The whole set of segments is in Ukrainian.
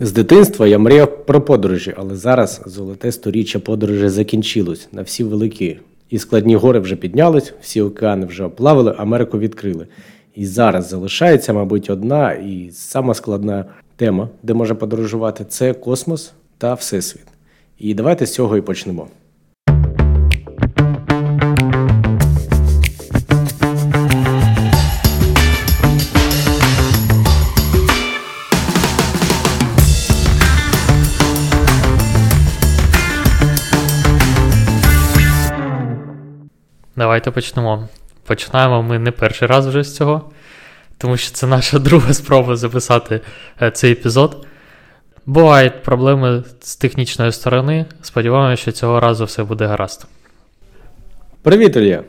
З дитинства я мріяв про подорожі, але зараз золоте сторіччя подорожі закінчилось на всі великі. І складні гори вже піднялись, всі океани вже оплавили, Америку відкрили. І зараз залишається, мабуть, одна і сама складна тема, де може подорожувати це космос та Всесвіт. І давайте з цього і почнемо. Давайте почнемо. Починаємо ми не перший раз вже з цього, тому що це наша друга спроба записати е, цей епізод. Бувають проблеми з технічної сторони. Сподіваємося, що цього разу все буде гаразд. Привіт, Ілля!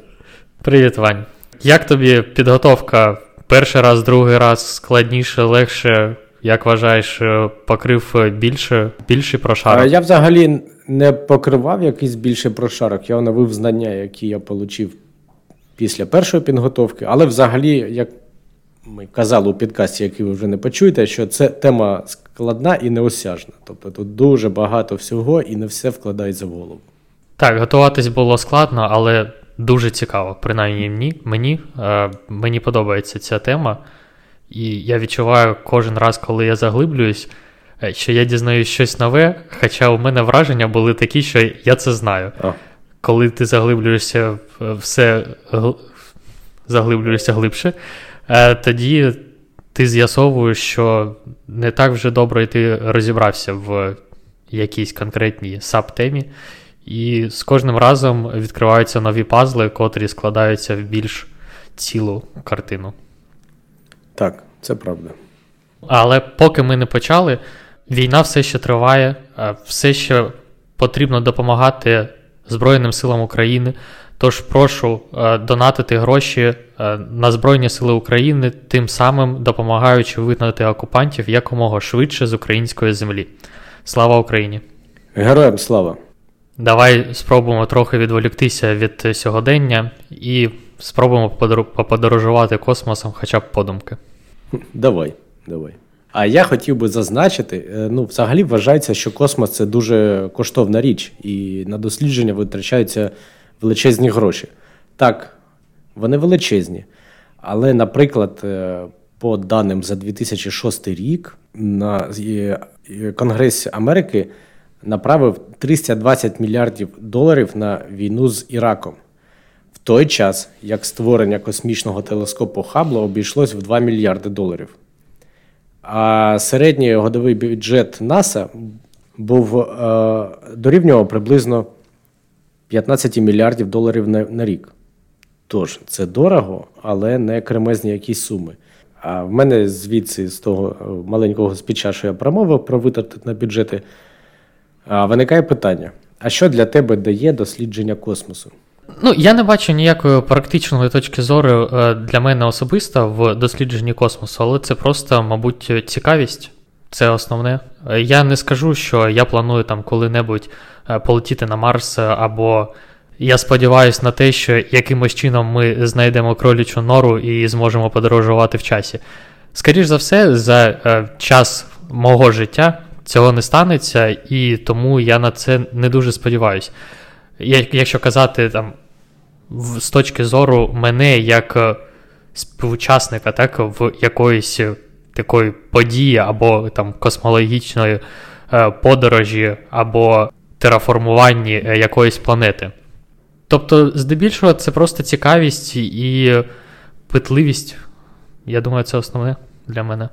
Привіт, Вань. Як тобі підготовка? Перший раз, другий раз складніше, легше, як вважаєш, е, покрив більше, більший прошарок? Я взагалі не покривав якийсь більший прошарок. Я оновив знання, які я отримав після першої підготовки, але взагалі, як ми казали у підкасті, який ви вже не почуєте, що це тема складна і неосяжна. Тобто тут дуже багато всього і не все вкладається в голову. Так, готуватись було складно, але дуже цікаво. Принаймні мені, мені, е, мені подобається ця тема. І я відчуваю кожен раз, коли я заглиблююсь, е, що я дізнаюсь щось нове, хоча у мене враження були такі, що я це знаю. А. Коли ти заглиблюєшся в все заглиблюєшся глибше, е, тоді ти з'ясовуєш, що не так вже добре ти розібрався в якійсь конкретній саб-темі. І з кожним разом відкриваються нові пазли, котрі складаються в більш цілу картину. Так, це правда. Але поки ми не почали, війна все ще триває, все ще потрібно допомагати Збройним силам України. Тож прошу донатити гроші на Збройні Сили України, тим самим допомагаючи вигнати окупантів якомога швидше з української землі. Слава Україні! Героям слава! Давай спробуємо трохи відволіктися від сьогодення і спробуємо поподорожувати космосом хоча б подумки. Давай, давай. А я хотів би зазначити: е, ну, взагалі вважається, що космос це дуже коштовна річ, і на дослідження витрачаються величезні гроші. Так, вони величезні. Але, наприклад, е, по даним за 2006 рік на Конгрес Америки направив 320 мільярдів доларів на війну з Іраком. Той час, як створення космічного телескопу Хабла обійшлось в 2 мільярди доларів. А середній годовий бюджет НАСА був е, дорівнював приблизно 15 мільярдів доларів на, на рік. Тож, це дорого, але не кремезні якісь суми. А в мене звідси з того е, маленького спіча, що я промовив про витрати на бюджети, виникає питання: а що для тебе дає дослідження космосу? Ну, я не бачу ніякої практичної точки зору е, для мене особисто в дослідженні космосу, але це просто, мабуть, цікавість. Це основне. Я не скажу, що я планую там коли-небудь е, полетіти на Марс, або я сподіваюся на те, що якимось чином ми знайдемо кролічу нору і зможемо подорожувати в часі. Скоріше за все, за е, час мого життя цього не станеться, і тому я на це не дуже сподіваюся. Якщо казати там з точки зору мене як е, співучасника, так, в якоїсь такої події або там космологічної е, подорожі, або тераформуванні е, якоїсь планети. Тобто, здебільшого, це просто цікавість і питливість. Я думаю, це основне для мене.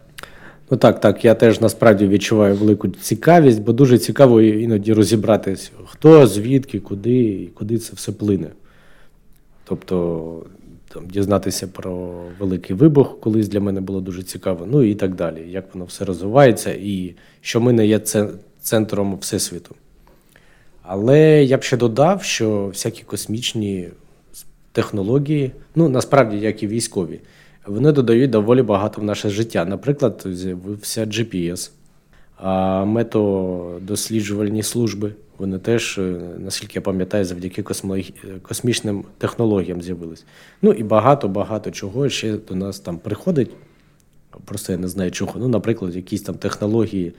Ну так, так, я теж насправді відчуваю велику цікавість, бо дуже цікаво іноді розібратися, хто, звідки, куди і куди це все плине. Тобто там, дізнатися про великий вибух, колись для мене було дуже цікаво, ну і так далі, як воно все розвивається, і що ми не є центром Всесвіту. Але я б ще додав, що всякі космічні технології, ну насправді, як і військові, вони додають доволі багато в наше життя. Наприклад, з'явився GPS, методосліджувальні служби. Вони теж, е, наскільки я пам'ятаю, завдяки космічним технологіям з'явились. Ну і багато-багато чого ще до нас там приходить. Просто я не знаю чого. Ну, наприклад, якісь там технології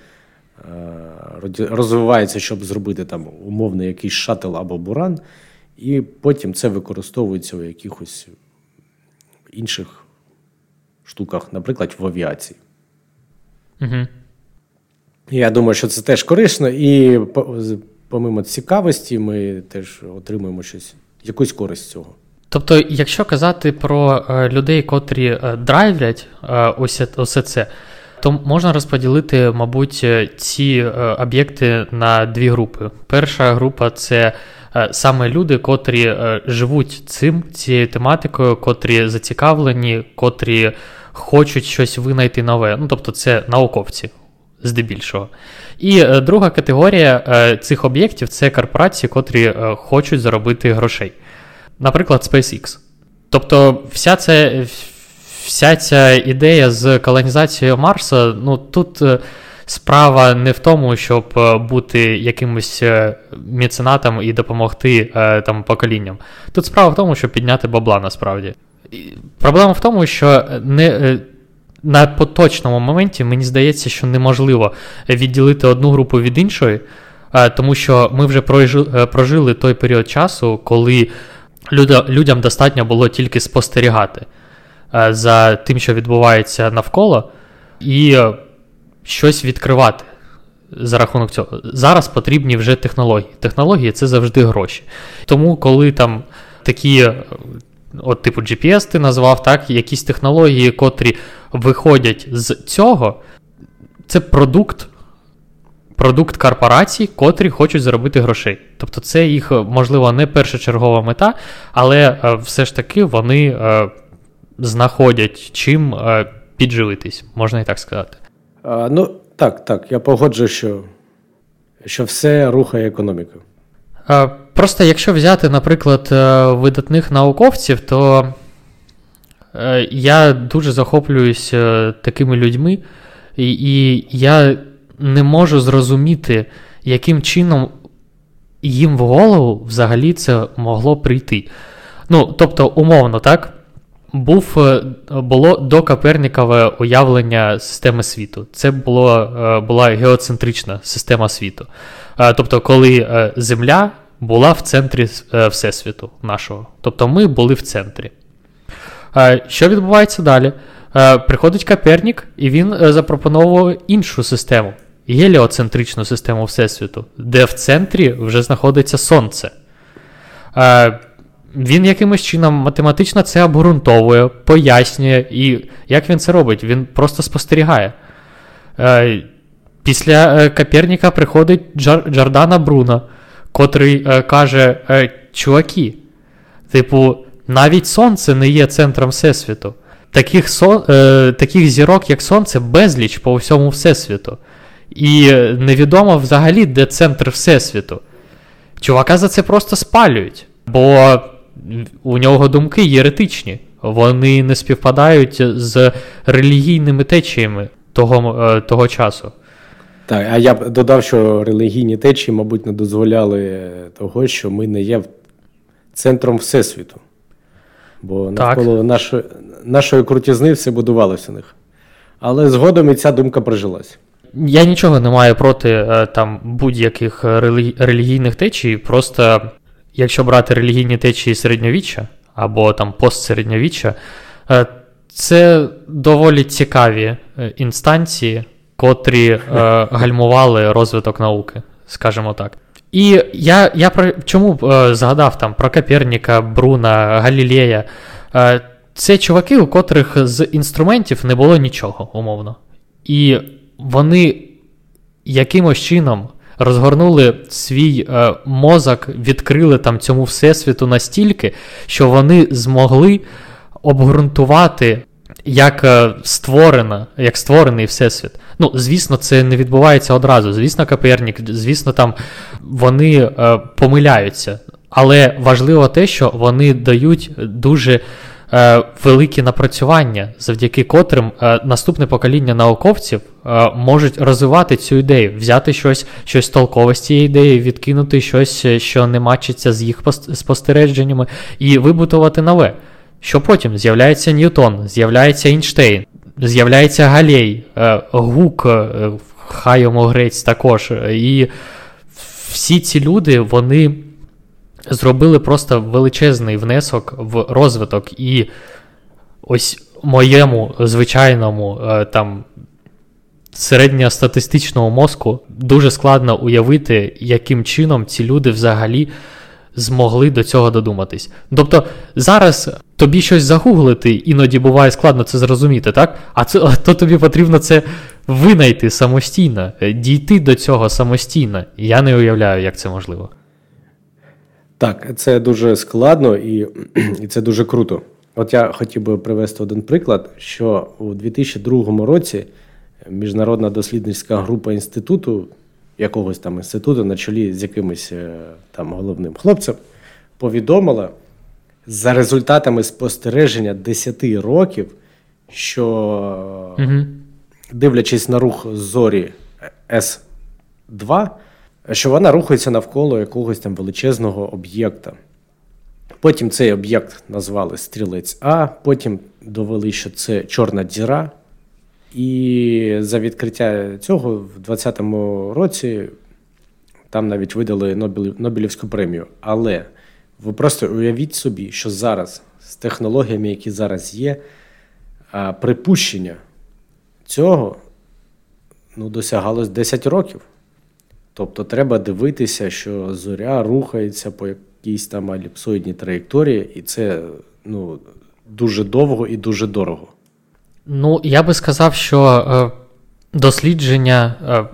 розвивається, щоб зробити там умовний якийсь шатл або буран, і потім це використовується у якихось інших штуках, наприклад, в авіації. Угу. Я думаю, що це теж корисно, і помимо цікавості, ми теж отримуємо щось, якусь користь з цього. Тобто, якщо казати про е, людей, котрі е, драйвлять е, усе, усе це, то можна розподілити, мабуть, ці об'єкти на дві групи. Перша група це саме люди, котрі живуть цим, цією тематикою, котрі зацікавлені, котрі хочуть щось винайти нове. Ну, тобто, це науковці. Здебільшого. І друга категорія цих об'єктів це корпорації, котрі хочуть заробити грошей наприклад, SpaceX. Тобто, вся ця вся ця ідея з колонізацією Марса, ну тут е, справа не в тому, щоб е, бути якимось е, меценатом і допомогти там поколінням. Тут справа в тому, щоб підняти бабла насправді. Проблема в тому, що не. На поточному моменті мені здається, що неможливо відділити одну групу від іншої, тому що ми вже прожили той період часу, коли людям достатньо було тільки спостерігати е, за тим, що відбувається навколо, і е, щось відкривати за рахунок цього. Зараз потрібні вже технології. Технології це завжди гроші. Тому, коли там такі. Е, от, типу, GPS ти назвав, так, якісь технології, котрі виходять з цього, це продукт продукт корпорацій, котрі хочуть заробити грошей. Тобто, це їх, е, можливо, не першочергова мета, але е, все ж таки вони е, знаходять чим підживитись, можна і так сказати. Ну, так, так. Я погоджую, що, що все рухає економіку. Просто якщо взяти, наприклад, видатних науковців, то я дуже захоплююсь такими людьми, і, і я не можу зрозуміти, яким чином їм в голову взагалі це могло прийти. Ну, тобто, умовно, так, був, е, було до Копернікове уявлення системи світу. Це було, е, була геоцентрична система світу. Е, тобто, коли Земля була в центрі Всесвіту нашого. Тобто ми були в центрі. Що відбувається далі? Приходить Копернік, і він запропонував іншу систему геліоцентричну систему Всесвіту, де в центрі вже знаходиться Сонце. Він якимось чином математично це обґрунтовує, пояснює, і як він це робить? Він просто спостерігає. Е, Після е, Коперніка приходить Джар, Джордана Бруно, котрий е, каже: е, чуваки, типу, навіть Сонце не є центром Всесвіту. Таких сон, таких зірок, як Сонце, безліч по всьому Всесвіту. І невідомо взагалі, де центр Всесвіту. Чувака за це просто спалюють, бо у нього думки єретичні. Вони не співпадають з релігійними течіями того, е, того часу. Так, а я б додав, що релігійні течії, мабуть, не дозволяли того, що ми не є центром Всесвіту. Бо навколо нашої, нашої крутізни все будувалося у них. Але згодом і ця думка прижилась. Я нічого не маю проти е, там будь-яких релігійних течій. Просто якщо брати релігійні течії середньовіччя або там постсередньовіччя, е, це доволі цікаві е, інстанції, котрі гальмували розвиток науки, скажімо так. І я я про чому згадав там про Коперніка, Бруна, Галілея. Це чуваки, у котрих з інструментів не було нічого, умовно. І вони якимось чином розгорнули свій е, мозок, відкрили там цьому всесвіту настільки, що вони змогли обґрунтувати. Як е, створена, як створений всесвіт. Ну, звісно, це не відбувається одразу. Звісно, Копернік, звісно, там вони е, помиляються. Але важливо те, що вони дають дуже великі напрацювання, завдяки котрим е, наступне покоління науковців е, можуть розвивати цю ідею, взяти щось щось толкове з цієї ідеї, відкинути щось, що не мачиться з їх спостереженнями, і вибудувати нове. Що потім з'являється Ньютон, з'являється Ейнштейн, з'являється Галей, Гук, Хайо Грець також. І всі ці люди, вони зробили просто величезний внесок в розвиток. І ось моєму звичайному е, там середньостатистичному мозку дуже складно уявити, яким чином ці люди взагалі змогли до цього додуматись. Тобто зараз тобі щось загуглити, іноді буває складно це зрозуміти, так? А це то тобі потрібно це винайти самостійно, е, дійти до цього самостійно. Я не уявляю, як це можливо. Так, це дуже складно і, і це дуже круто. От я хотів би привести один приклад, що у 2002 році міжнародна дослідницька група інституту, якогось там інституту, на чолі з якимось е, там головним хлопцем, повідомила за результатами спостереження 10 років, що, угу. дивлячись на рух зорі С2, що вона рухається навколо якогось там величезного об'єкта. Потім цей об'єкт назвали Стрілець А, потім довели, що це Чорна діра. І за відкриття цього в 2020 році там навіть видали Нобелівську премію. Але ви просто уявіть собі, що зараз з технологіями, які зараз є, припущення цього ну, досягалось 10 років. Тобто треба дивитися, що зоря рухається по якійсь там аліпсоїдній траєкторії, і це ну, дуже довго і дуже дорого. Ну, я би сказав, що е, дослідження, е,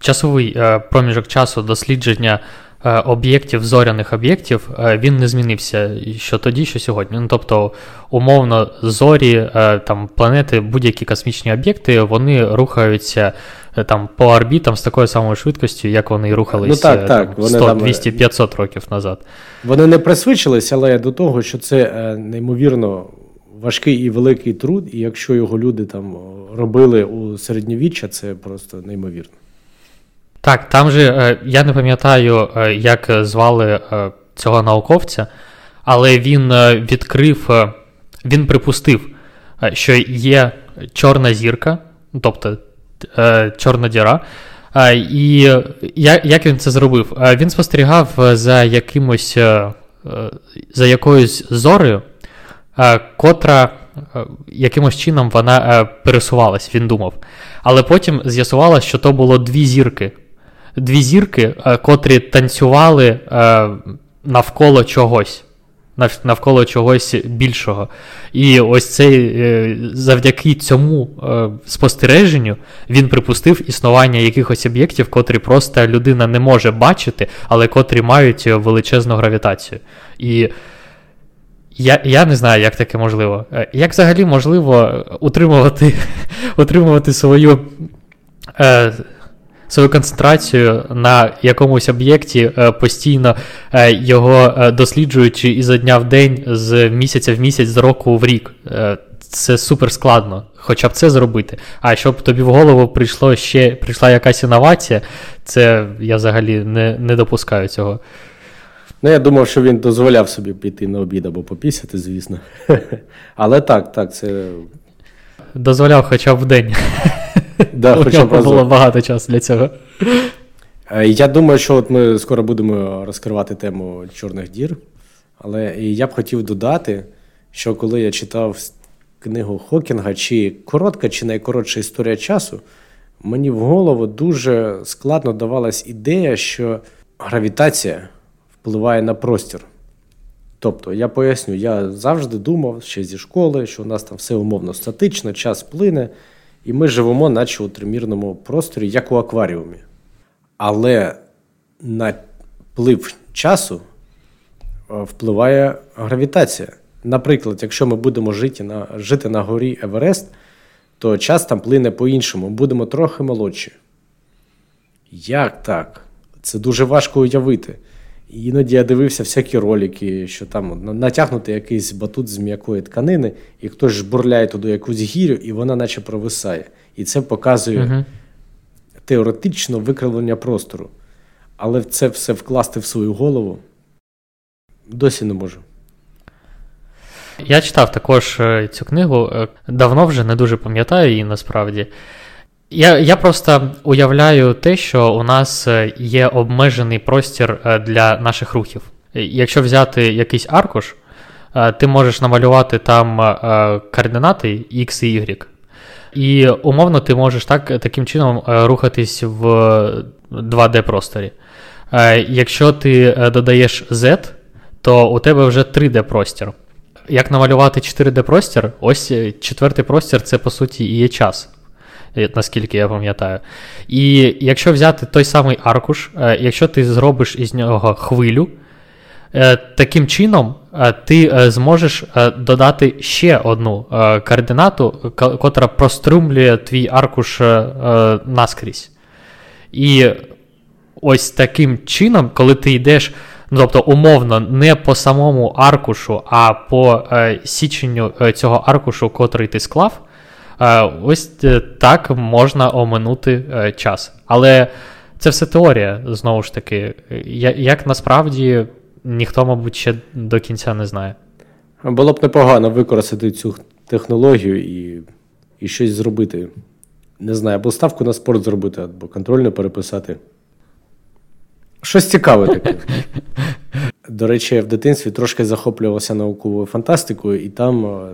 часовий е, проміжок часу дослідження об'єктів, зоряних об'єктів, е, він не змінився що тоді, що сьогодні. Ну, Тобто, умовно, зорі, е, там, планети, будь-які космічні об'єкти, вони рухаються там по орбітам з такою самою швидкістю, як вони рухалися ну, так, так. 100, 200, 500 років назад. Вони не присвичились, але до того, що це неймовірно важкий і великий труд, і якщо його люди там робили у середньовіччя, це просто неймовірно. Так, там же е, я не пам'ятаю, е, як звали е, цього науковця, але він відкрив, він припустив, що є чорна зірка, тобто чорна діра. І як він це зробив? Він спостерігав за якимось, за якоюсь зорею, котра якимось чином вона пересувалась, він думав. Але потім з'ясувалося, що то було дві зірки дві зірки, е, котрі танцювали е, навколо чогось. Навколо чогось більшого. І ось цей е, завдяки цьому спостереженню він припустив існування якихось об'єктів, котрі просто людина не може бачити, але котрі мають величезну гравітацію. І я я не знаю, як таке можливо. Як взагалі можливо утримувати утримувати свою свою концентрацію на якомусь об'єкті, е, постійно е, його е, досліджуючи ізо дня в день, з місяця в місяць, з року в рік. Це супер складно, хоча б це зробити. А щоб тобі в голову прийшло ще прийшла якась інновація, це я взагалі не, не допускаю цього. Ну, я думав, що він дозволяв собі піти на обід або попісяти, звісно. Але так, так, це. Дозволяв хоча б в день. Да, У нього було багато часу для цього. Е, я думаю, що от ми скоро будемо розкривати тему чорних дір. Але я б хотів додати, що коли я читав книгу Хокінга, чи коротка, чи найкоротша історія часу, мені в голову дуже складно давалась ідея, що гравітація впливає на простір. Тобто, я поясню, я завжди думав ще зі школи, що у нас там все умовно статично, час плине. І ми живемо, наче у тримірному просторі, як у акваріумі. Але на вплив часу е, впливає гравітація. Наприклад, якщо ми будемо жити на жити на горі Еверест, то час там плине по-іншому, будемо трохи молодші. Як так? Це дуже важко уявити. Іноді я дивився всякі ролики, що там натягнути якийсь батут з м'якої тканини, і хтось жбурляє туди якусь гірю, і вона наче провисає. І це показує угу. теоретично викривлення простору. Але це все вкласти в свою голову досі не можу. Я читав також е, цю книгу. Е, давно вже не дуже пам'ятаю її насправді. Я я просто уявляю те, що у нас е, є обмежений простір е, для наших рухів. Якщо взяти якийсь аркуш, е, ти можеш намалювати там координати X і Y. І умовно ти можеш так, таким чином рухатись в 2D-просторі. Якщо ти додаєш Z, то у тебе вже 3D-простір. Як намалювати 4D-простір, ось четвертий простір це по суті і є час. Е, наскільки я пам'ятаю. І якщо взяти той самий аркуш, е, якщо ти зробиш із нього хвилю, е, таким чином ти зможеш додати ще одну координату, котра прострумлює твій аркуш наскрізь. І ось таким чином, коли ти йдеш. Ну, тобто, умовно, не по самому аркушу, а по е, січенню цього аркушу, котрий ти склав, Ось е, так можна оминути е, час. Але це все теорія, знову ж таки. Як насправді ніхто, мабуть, ще до кінця не знає. Було б непогано використати цю технологію і і щось зробити. Не знаю, або ставку на спорт зробити, або контрольно переписати. Щось цікаве таке. До речі, я в дитинстві трошки захоплювався науковою фантастикою, і там е,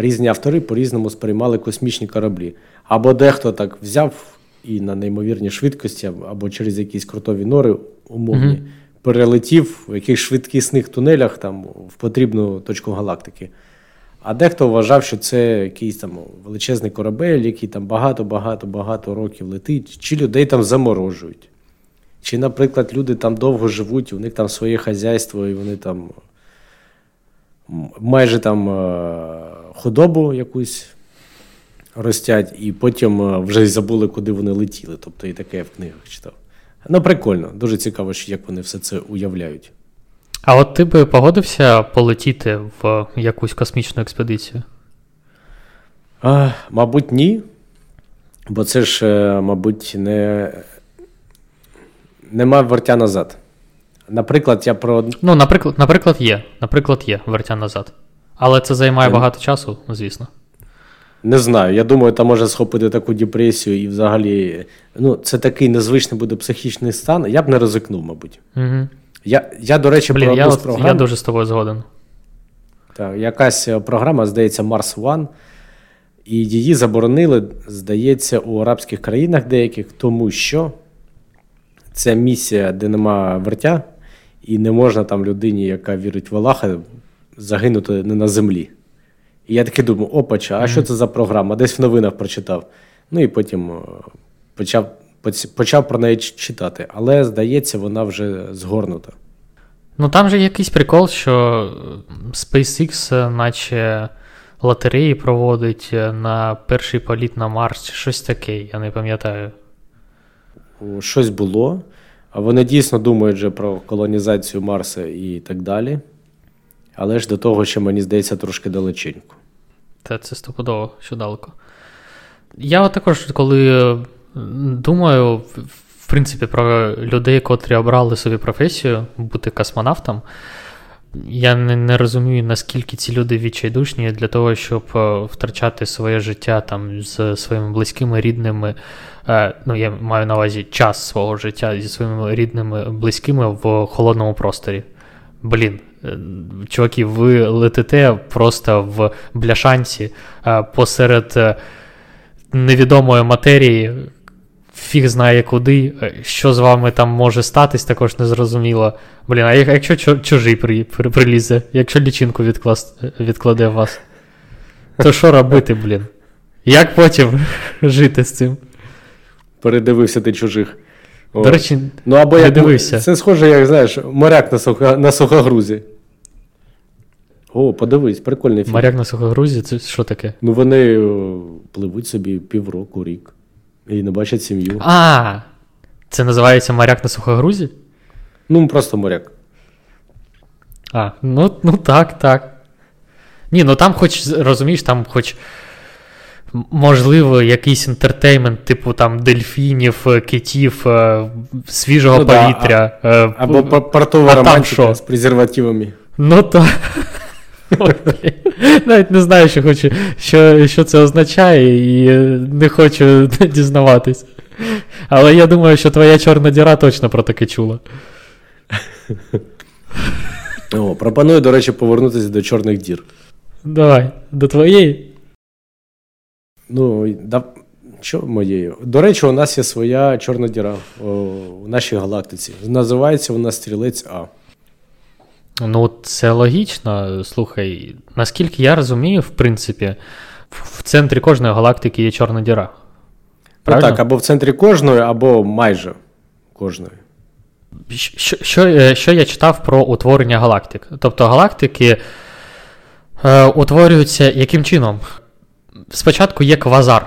різні автори по-різному сприймали космічні кораблі. Або дехто так взяв і на неймовірній швидкості, або через якісь крутові нори умовні, mm-hmm. перелетів в якихось швидкісних тунелях там, в потрібну точку галактики. А дехто вважав, що це якийсь там величезний корабель, який там багато-багато-багато років летить, чи людей там заморожують. Чи, наприклад, люди там довго живуть, у них там своє хазяйство, і вони там майже там е, худобу якусь ростять, і потім е, вже забули, куди вони летіли. Тобто і таке я в книгах читав. Ну, прикольно, дуже цікаво, як вони все це уявляють. А от ти би погодився полетіти в якусь космічну експедицію? А, Мабуть, ні. Бо це ж, е, мабуть, не нема вертя назад. Наприклад, я про. Ну, наприклад, наприклад, є. Наприклад, є вертя назад. Але це займає не... багато часу, звісно. Не знаю. Я думаю, там може схопити таку депресію і взагалі. Ну, це такий незвичний буде психічний стан. Я б не ризикнув, мабуть. Угу. Я, я, до речі, Блін, про я, от, програм... я дуже з тобою згоден. Так, якась е, програма, здається, Mars One, і її заборонили, здається, у арабських країнах деяких, тому що це місія, де нема вертя, і не можна там людині, яка вірить в Аллаха, загинути не на землі. І я таки думаю, опача, а що це за програма? Десь в новинах прочитав. Ну і потім почав почав про неї читати. Але, здається, вона вже згорнута. Ну там же якийсь прикол, що SpaceX, е, наче лотереї проводить е, на перший політ на Марс, чи щось таке, я не пам'ятаю. Щось було. Вони дійсно думають вже про колонізацію Марса і так далі. Але ж до того, що мені здається, трошки далеченько. Та це стопудово, що далеко. Я також, коли думаю, в принципі, про людей, котрі обрали собі професію бути космонавтом, я не, не розумію, наскільки ці люди відчайдушні для того, щоб е, втрачати своє життя там з своїми близькими, рідними. Е, ну, я маю на увазі час свого життя зі своїми рідними, близькими в холодному просторі. Блін, е, чуваки, ви летите просто в бляшанці посеред невідомої матерії фіг знає куди, е, що з вами там може статись, також незрозуміло. Блін, а якщо чужий при, при, прилізе, якщо лічинку відклас, відкладе вас, то що робити, блін? Як потім жити з цим? Передивився ти чужих. О. До речі, ну, або я дивився. Це схоже, як знаєш, моряк на суха, на сухогрузі. О, подивись, прикольний фільм. Моряк на сухогрузі, це що таке? Ну, вони пливуть собі півроку, рік. І не бачать сім'ю. А, це називається моряк на сухогрузі? Ну, просто моряк. А, ну ну так, так. Ні, ну там хоч, розумієш, там хоч. Можливо, якийсь інтертеймент, типу там дельфінів, е, китів, е, свіжого ну, повітря. Да, а, е, або портова романтика з презервативами. Ну так. Навіть не знаю, що хочу, що що це означає, і не хочу дізнаватись. Але я думаю, що твоя чорна діра точно про таке чула. О, Пропоную, до речі, повернутися до чорних дір. Давай, до твоєї. Ну, да, що моєю? До речі, у нас є своя чорна діра о, у нашій галактиці. Називається вона Стрілець А. Ну, це логічно. Слухай, наскільки я розумію, в принципі, в центрі кожної галактики є чорна діра. Правильно? Ну так, або в центрі кожної, або майже кожної. Що що, е, що я читав про утворення галактик? Тобто галактики е, утворюються яким чином? Спочатку є квазар.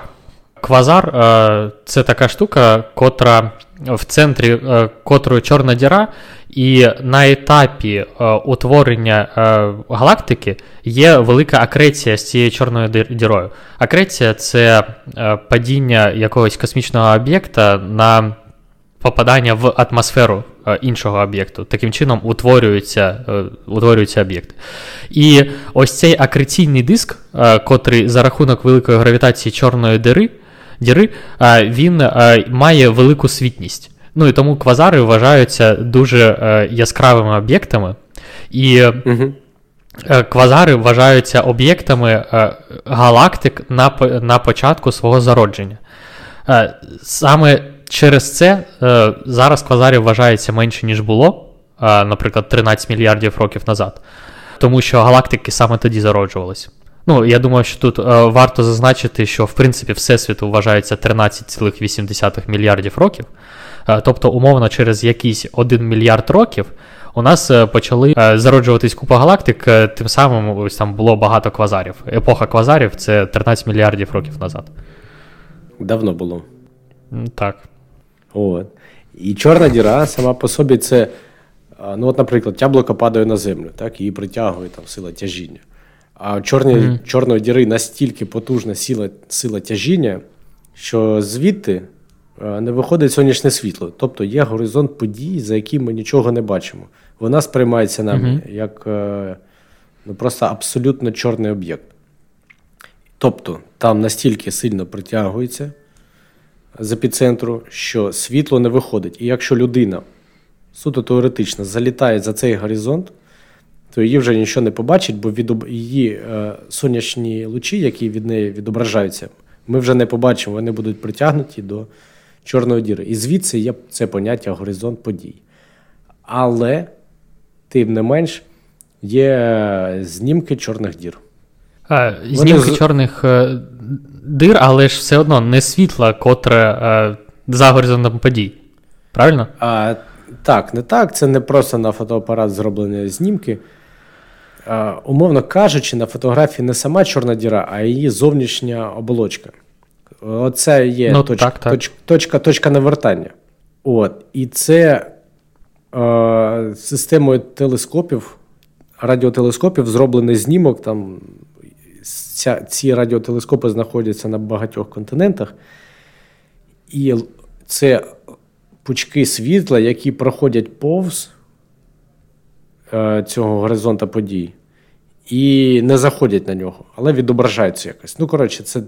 Квазар е, це така штука, котра в центрі е, котрої чорна діра, і на етапі е, утворення е, галактики є велика акреція з цією чорною дірою. Акреція це е, падіння якогось космічного об'єкта на попадання в атмосферу е, іншого об'єкту. Таким чином утворюється е, утворюється об'єкт. І ось цей акреційний диск, е, котрий за рахунок великої гравітації чорної дири, діри, він має велику світність. Ну і тому квазари вважаються дуже яскравими об'єктами. І угу. квазари вважаються об'єктами галактик на на початку свого зародження. Саме через це зараз квазарів вважається менше, ніж було, наприклад, 13 мільярдів років назад. Тому що галактики саме тоді зароджувалися. Ну, я думаю, що тут е, варто зазначити, що в принципі Всесвіту вважається 13,8 мільярдів років. Е, тобто, умовно, через якийсь 1 мільярд років у нас е, почали е, зароджуватись купа галактик, тим самим ось там було багато квазарів. Епоха квазарів це 13 мільярдів років назад. Давно було. Так. От. І чорна діра сама по собі це. Ну, от, наприклад, яблуко падає на землю, так, її притягує там сила тяжіння. А чорні, mm-hmm. чорної діри настільки потужна сила сила тяжіння, що звідти не виходить сонячне світло. Тобто є горизонт подій, за яким ми нічого не бачимо. Вона сприймається нами mm-hmm. як е, ну, просто абсолютно чорний об'єкт. Тобто там настільки сильно притягується з епіцентру, що світло не виходить. І якщо людина суто теоретично залітає за цей горизонт то її вже нічого не побачить, бо від її е, сонячні лучі, які від неї відображаються, ми вже не побачимо, вони будуть притягнуті до чорної діри. І звідси є це поняття горизонт подій. Але, тим не менш, є знімки чорних дір. А, Знімки з... чорних е, дир, але ж все одно не світла, котре е, за горизонтом подій. Правильно? А, Так, не так. Це не просто на фотоапарат зроблені знімки. Умовно кажучи, на фотографії не сама чорна діра, а її зовнішня оболочка. Оце є ну, точ, так, так. Точ, точка точка навертання. От. І це е, системою телескопів, радіотелескопів зроблений знімок. Там, ця, Ці радіотелескопи знаходяться на багатьох континентах. І це пучки світла, які проходять повз Е, цього горизонта подій і не заходять на нього, але відображаються якось. Ну, коротше, це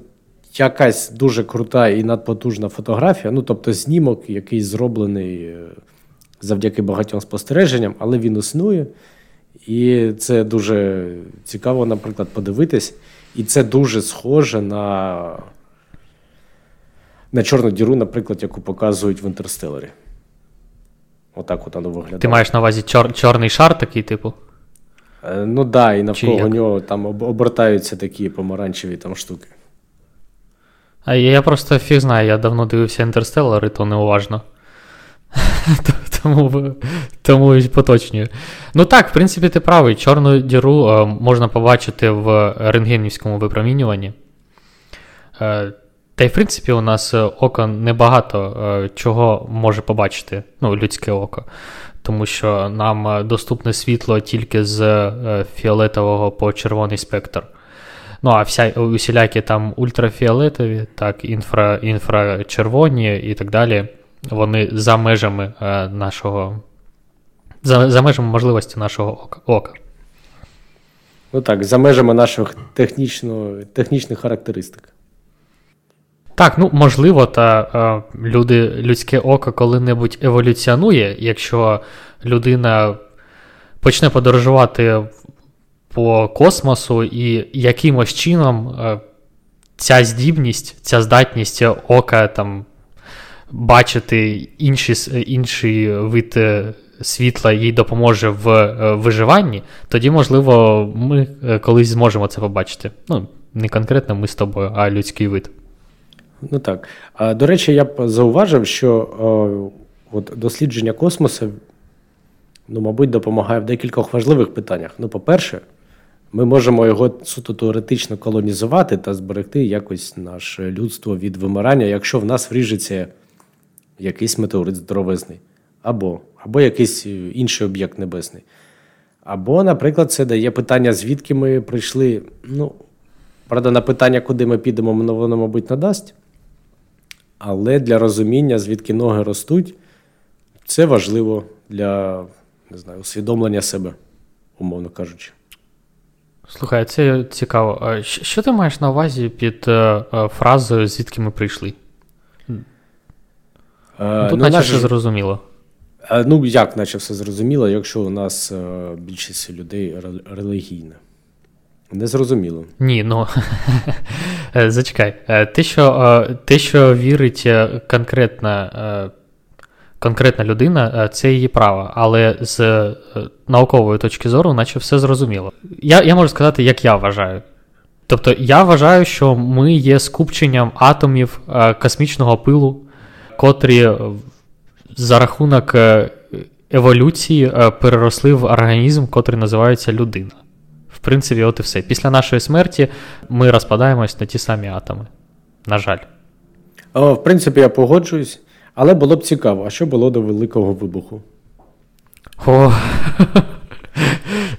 якась дуже крута і надпотужна фотографія. Ну, тобто, знімок, який зроблений е, завдяки багатьом спостереженням, але він існує. І це дуже цікаво, наприклад, подивитись. І це дуже схоже на на чорну діру, наприклад, яку показують в Інтерстелларі. Отак от воно виглядає. Ти маєш на увазі чор- чорний шар такий, типу? Е, ну так, да, і навколо нього там обертаються такі помаранчеві там штуки. А я просто фіг знаю, я давно дивився Інтерстеллар, і то неуважно. Тому тому поточнюю. Ну так, в принципі, ти правий. Чорну діру е, можна побачити в рентгенівському випромінюванні. Е, та й в принципі, у нас око небагато е, чого може побачити, ну, людське око. Тому що нам доступне світло тільки з фіолетового по червоний спектр. Ну, а вся, усілякі там ультрафіолетові, так, інфра, інфрачервоні і так далі, вони за межами нашого, за, за межами можливості нашого ока. Ну так, за межами наших технічно, технічних характеристик. Так, ну можливо, та е, люди, людське око коли-небудь еволюціонує, якщо людина почне подорожувати по космосу, і якимось чином е, ця здібність, ця здатність ока там бачити інші, інший вид е, світла їй допоможе в е, виживанні, тоді, можливо, ми колись зможемо це побачити. Ну, не конкретно ми з тобою, а людський вид. Ну так. До речі, я б зауважив, що от дослідження космосу, ну, мабуть, допомагає в декількох важливих питаннях. Ну, по-перше, ми можемо його суто теоретично колонізувати та зберегти якось наше людство від вимирання, якщо в нас вріжеться якийсь метеорит здоровезний, або або якийсь інший об'єкт небесний. Або, наприклад, це дає питання, звідки ми прийшли. Ну, правда, на питання, куди ми підемо, воно, мабуть, надасть. Але для розуміння, звідки ноги ростуть, це важливо для не знаю, усвідомлення себе, умовно кажучи. Слухай, це цікаво. Що ти маєш на увазі під е, е, фразою, звідки ми прийшли? А, ну, Тут ну, наче все зрозуміло. А, ну, як наче все зрозуміло, якщо у нас а, більшість людей релігійна? Незрозуміло. Ні, ну зачекай. Те, що те, що вірить конкретна конкретна людина, це її право, але з наукової точки зору, наче все зрозуміло. Я, Я можу сказати, як я вважаю. Тобто, я вважаю, що ми є скупченням атомів космічного пилу котрі за рахунок е, еволюції е, переросли в організм, котрий називається людина. В принципі, от і все. Після нашої смерті ми розпадаємось на ті самі атоми. На жаль. В принципі, я погоджуюсь, але було б цікаво, а що було до Великого вибуху? О,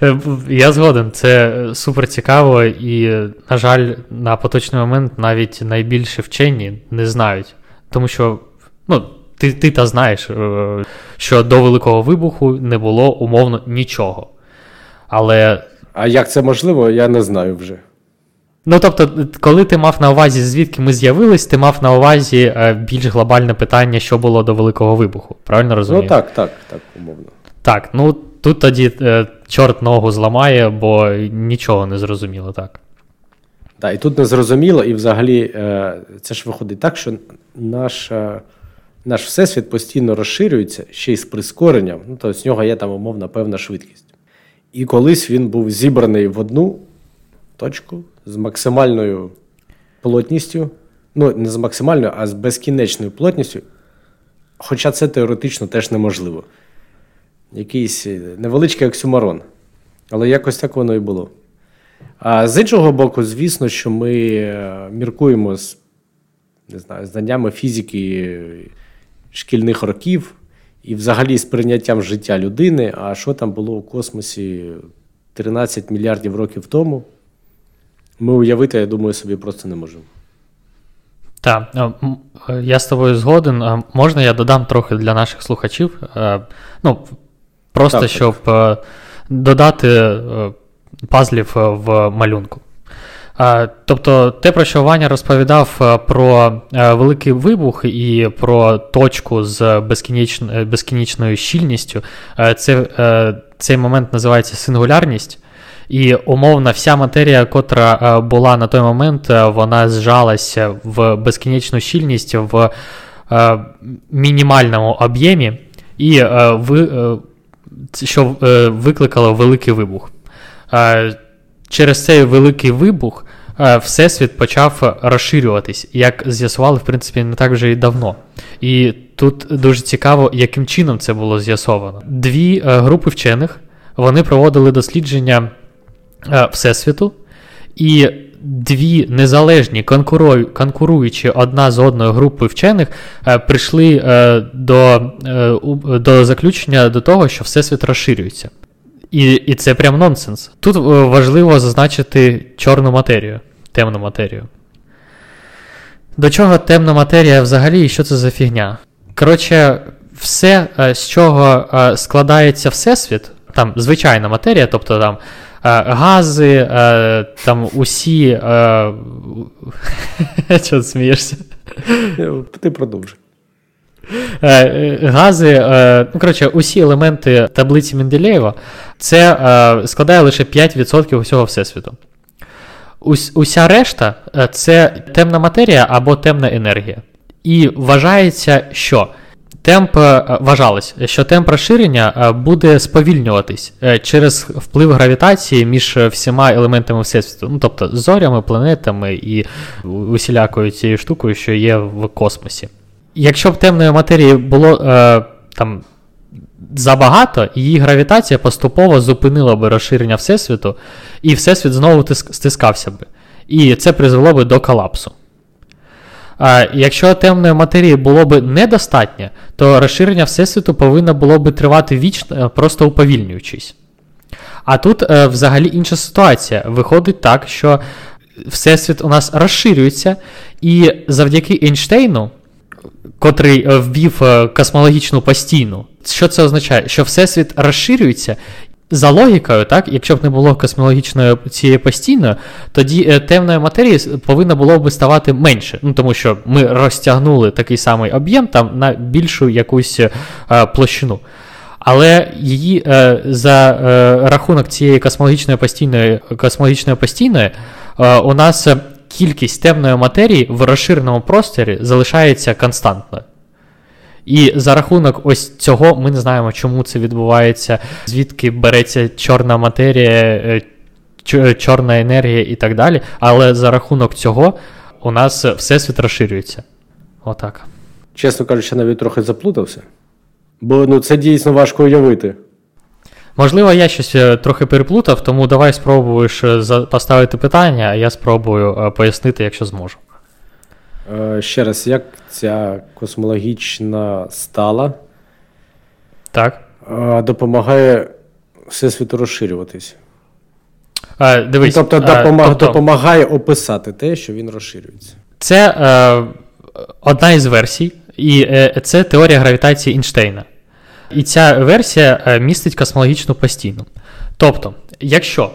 Я згоден, це супер цікаво, і, на жаль, на поточний момент навіть найбільші вчені не знають. Тому що Ну, ти ти та знаєш, е, що до Великого вибуху не було умовно нічого. Але. А як це можливо, я не знаю вже. Ну, тобто, коли ти мав на увазі, звідки ми з'явились, ти мав на увазі е, більш глобальне питання, що було до Великого вибуху. Правильно розумію? Ну так, так, так, умовно. Так, ну тут тоді е, чорт ногу зламає, бо нічого не зрозуміло, так. Так, і тут не зрозуміло, і взагалі е, це ж виходить так, що наша наш всесвіт постійно розширюється ще й з прискоренням, ну, то з нього є там умовна певна швидкість. І колись він був зібраний в одну точку з максимальною плотністю, ну, не з максимальною, а з безкінечною плотністю. Хоча це теоретично теж неможливо. Якийсь невеличкий оксюмарон. Але якось так воно і було. А з іншого боку, звісно, що ми е, міркуємо з не знаю, знаннями фізики шкільних років і взагалі з прийняттям життя людини. А що там було у космосі 13 мільярдів років тому, ми уявити, я думаю, собі просто не можемо. Так, е, я з тобою згоден. Можна я додам трохи для наших слухачів? Е, ну, Просто так, щоб так. Е, додати пазлів в малюнку. Тобто, те, про що Ваня розповідав е, про е, великий вибух і про точку з безкініч... безкінічною щільністю, е, це, цей момент називається сингулярність. І умовно, вся матерія, котра була на той момент, вона зжалася в безкінечну щільність в мінімальному об'ємі, і що викликало великий вибух. Через цей великий вибух Е, всесвіт почав розширюватись, як з'ясували, в принципі, не так вже і давно. І тут дуже цікаво, яким чином це було з'ясовано. Дві е, групи вчених вони проводили дослідження е, Всесвіту, і дві незалежні конкуруючі одна з одною групи вчених прийшли до, до заключення до того, що Всесвіт розширюється. І і це прям нонсенс. Тут важливо зазначити чорну матерію темну матерію. До чого темна матерія взагалі і що це за фігня? Коротше, все, е, з чого е, складається Всесвіт, там звичайна матерія, тобто там гази, е, там усі. Е, Чого ти смієшся? Ти продовжуй. Гази, ну коротше, усі елементи таблиці Менделєєва це складає лише 5% усього всесвіту. Уся решта це темна матерія або темна енергія. І вважається, що темп е, вважалось, що темп розширення е, буде сповільнюватись е, через вплив гравітації між всіма елементами всесвіту, ну тобто зорями, планетами і усілякою цією штукою, що є в космосі. Якщо б темної матерії було там забагато, її гравітація поступово зупинила би розширення Всесвіту, і Всесвіт знову стискався би. І це призвело би до колапсу. А Якщо темної матерії було б недостатньо, то розширення Всесвіту повинно було б тривати вічно, е, просто уповільнюючись. А тут е, взагалі інша ситуація. Виходить так, що Всесвіт у нас розширюється, і завдяки Ейнштейну, котрий е, ввів космологічну постійну, що це означає? Що Всесвіт розширюється, за логікою, так, якщо б не було космологічної цієї постійної, тоді е, темної матерії повинно було б ставати менше. Ну тому що ми розтягнули такий самий об'єм там на більшу якусь е, площину. Але її е, за е, рахунок цієї космологічної постійної космологічної постійної е, у нас кількість темної матерії в розширеному просторі залишається константною. І за рахунок ось цього ми не знаємо, чому це відбувається, звідки береться чорна матерія, е, чорна енергія і так далі. Але за рахунок цього у нас всесвіт розширюється. Отак. Чесно кажучи, я навіть трохи заплутався. Бо ну, це дійсно важко уявити. Можливо, я щось е, трохи переплутав, тому давай спробуєш е, поставити питання, а я спробую пояснити, якщо зможу. Е, ще раз, як ця космологічна стала так. Е, допомагає всесвіту розширюватись? А, дивись, ну, Тобто допомаг, тобто допомагає описати те, що він розширюється. Це е, одна із версій, і е, це теорія гравітації Ейнштейна. І ця версія е, містить космологічну постійну. Тобто, якщо,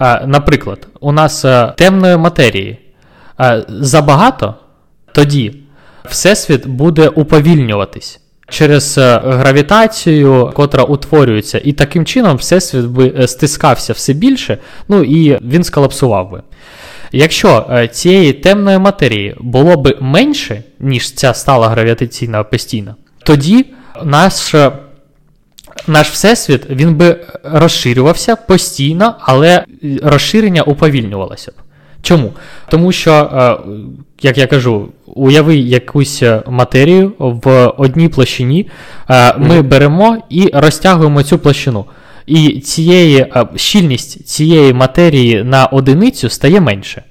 е, наприклад, у нас темної матерії забагато тоді Всесвіт буде уповільнюватись через е, гравітацію, котра утворюється, і таким чином Всесвіт би е, стискався все більше, ну і він сколапсував би. Якщо е, цієї темної матерії було б менше, ніж ця стала гравітаційна постійна, тоді наш наш всесвіт він би розширювався постійно, але розширення уповільнювалося б. Чому? Тому що, е, як я кажу, уяви якусь матерію в одній площині, е, ми беремо і розтягуємо цю площину. І цієї е, щільність цієї матерії на одиницю стає менше.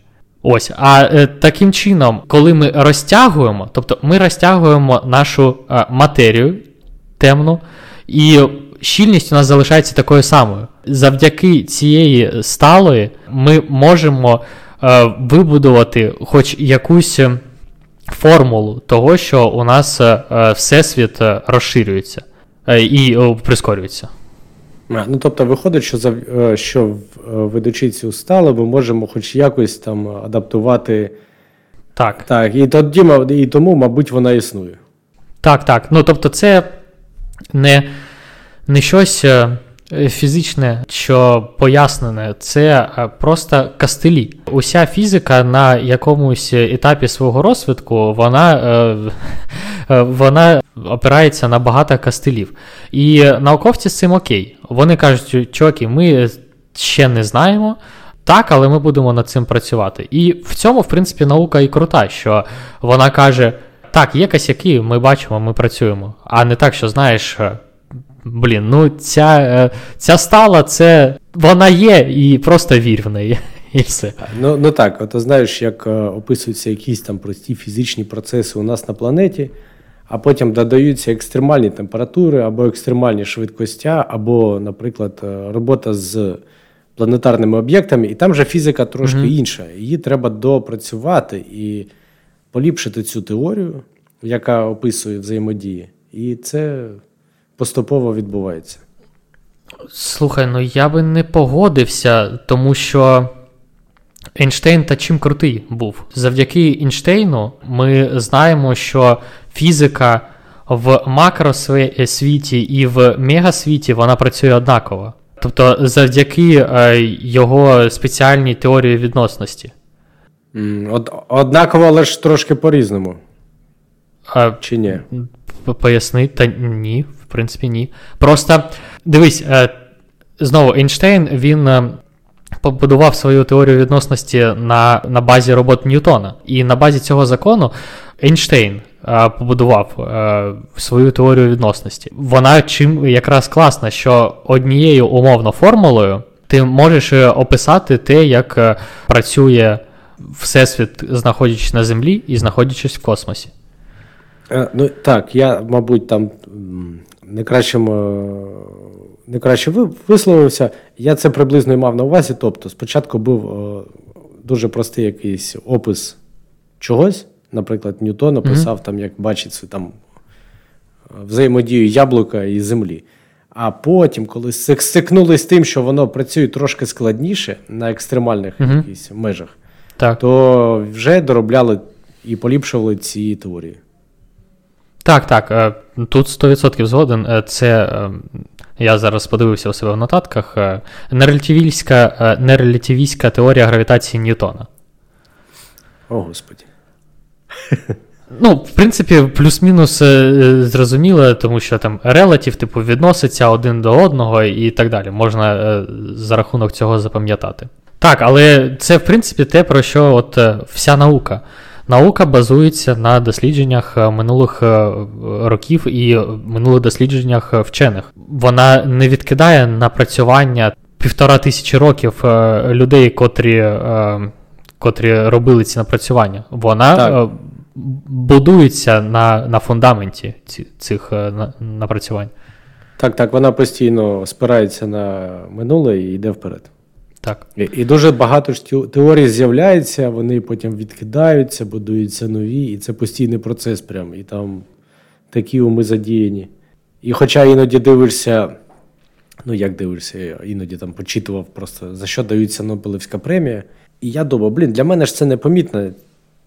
Ось, а е, таким чином, коли ми розтягуємо, тобто ми розтягуємо нашу е, матерію темну, і щільність у нас залишається такою самою. Завдяки цієї сталої ми можемо Е, вибудувати хоч якусь е, формулу того, що у нас е, всесвіт розширюється і прискорюється. Ну, Тобто, виходить, що за, що ведучи цю сталу, ми можемо хоч якось там адаптувати. Так. Так, І тоді, і тому, мабуть, вона існує. Так, так. Ну, тобто, це не, не щось. Е, фізичне, що пояснене, це е, просто кастелі. Уся фізика на якомусь етапі свого розвитку, вона е, вона опирається на багато кастелів. І науковці з цим окей. Вони кажуть, чуваки, ми ще не знаємо. Так, але ми будемо над цим працювати. І в цьому, в принципі, наука і крута, що вона каже: так, є косяки, ми бачимо, ми працюємо. А не так, що знаєш, блін, ну ця е, ця стала, це вона є, і просто вір в неї. І все. Ну ну так, от знаєш, як е, описуються якісь там прості фізичні процеси у нас на планеті, а потім додаються екстремальні температури або екстремальні швидкості, або, наприклад, е, робота з планетарними об'єктами, і там же фізика трошки mm інша. Її треба допрацювати і поліпшити цю теорію, яка описує взаємодії. І це поступово відбувається. Слухай, ну я би не погодився, тому що Ейнштейн та чим крутий був. Завдяки Ейнштейну ми знаємо, що фізика в макросвіті і в мегасвіті вона працює однаково. Тобто, завдяки е, його спеціальній теорії відносності. Од, однаково, але ж трошки по-різному. А, Чи ні? Поясни, та ні, принципі, ні. Просто дивись, е, знову Ейнштейн він е, побудував свою теорію відносності на на базі робот Ньютона. І на базі цього закону Ейнштейн е, побудував свою теорію відносності. Вона чим якраз класна, що однією умовно формулою ти можеш описати те, як працює Всесвіт, знаходячись на Землі і знаходячись в космосі. Ну так, я, мабуть, там не кращим, не краще висловився. Я це приблизно і мав на увазі. Тобто, спочатку був дуже простий якийсь опис чогось. Наприклад, Ньютон описав, mm-hmm. там, як бачить там взаємодію яблука і землі. А потім, коли стикнули з тим, що воно працює трошки складніше на екстремальних mm-hmm. якісь межах, так. то вже доробляли і поліпшували ці теорії. Так, так. Е, тут 100% згоден. Е, це е, я зараз подивився у себе в нотатках. Нерелятивістська, нерелятивістська теорія гравітації Ньютона. О, Господі. Ну, в принципі, плюс-мінус зрозуміло, тому що там релатив, типу, відноситься один до одного і так далі. Можна за рахунок цього запам'ятати. Так, але це, в принципі, те, про що от вся наука. Наука базується на дослідженнях е, минулих е, років і минулих дослідженнях е, вчених. Вона не відкидає напрацювання півтора тисячі років людей, котрі котрі робили ці напрацювання. Вона так. будується на на фундаменті цих напрацювань. Так, так, вона постійно спирається на минуле і йде вперед. Так. І, і дуже багато ж теорій з'являється, вони потім відкидаються, будуються нові, і це постійний процес прям. І там такі уми задіяні. І хоча іноді дивишся, ну як дивишся, іноді там почитував просто, за що даються Нобелівська премія. І я думав, блін, для мене ж це непомітна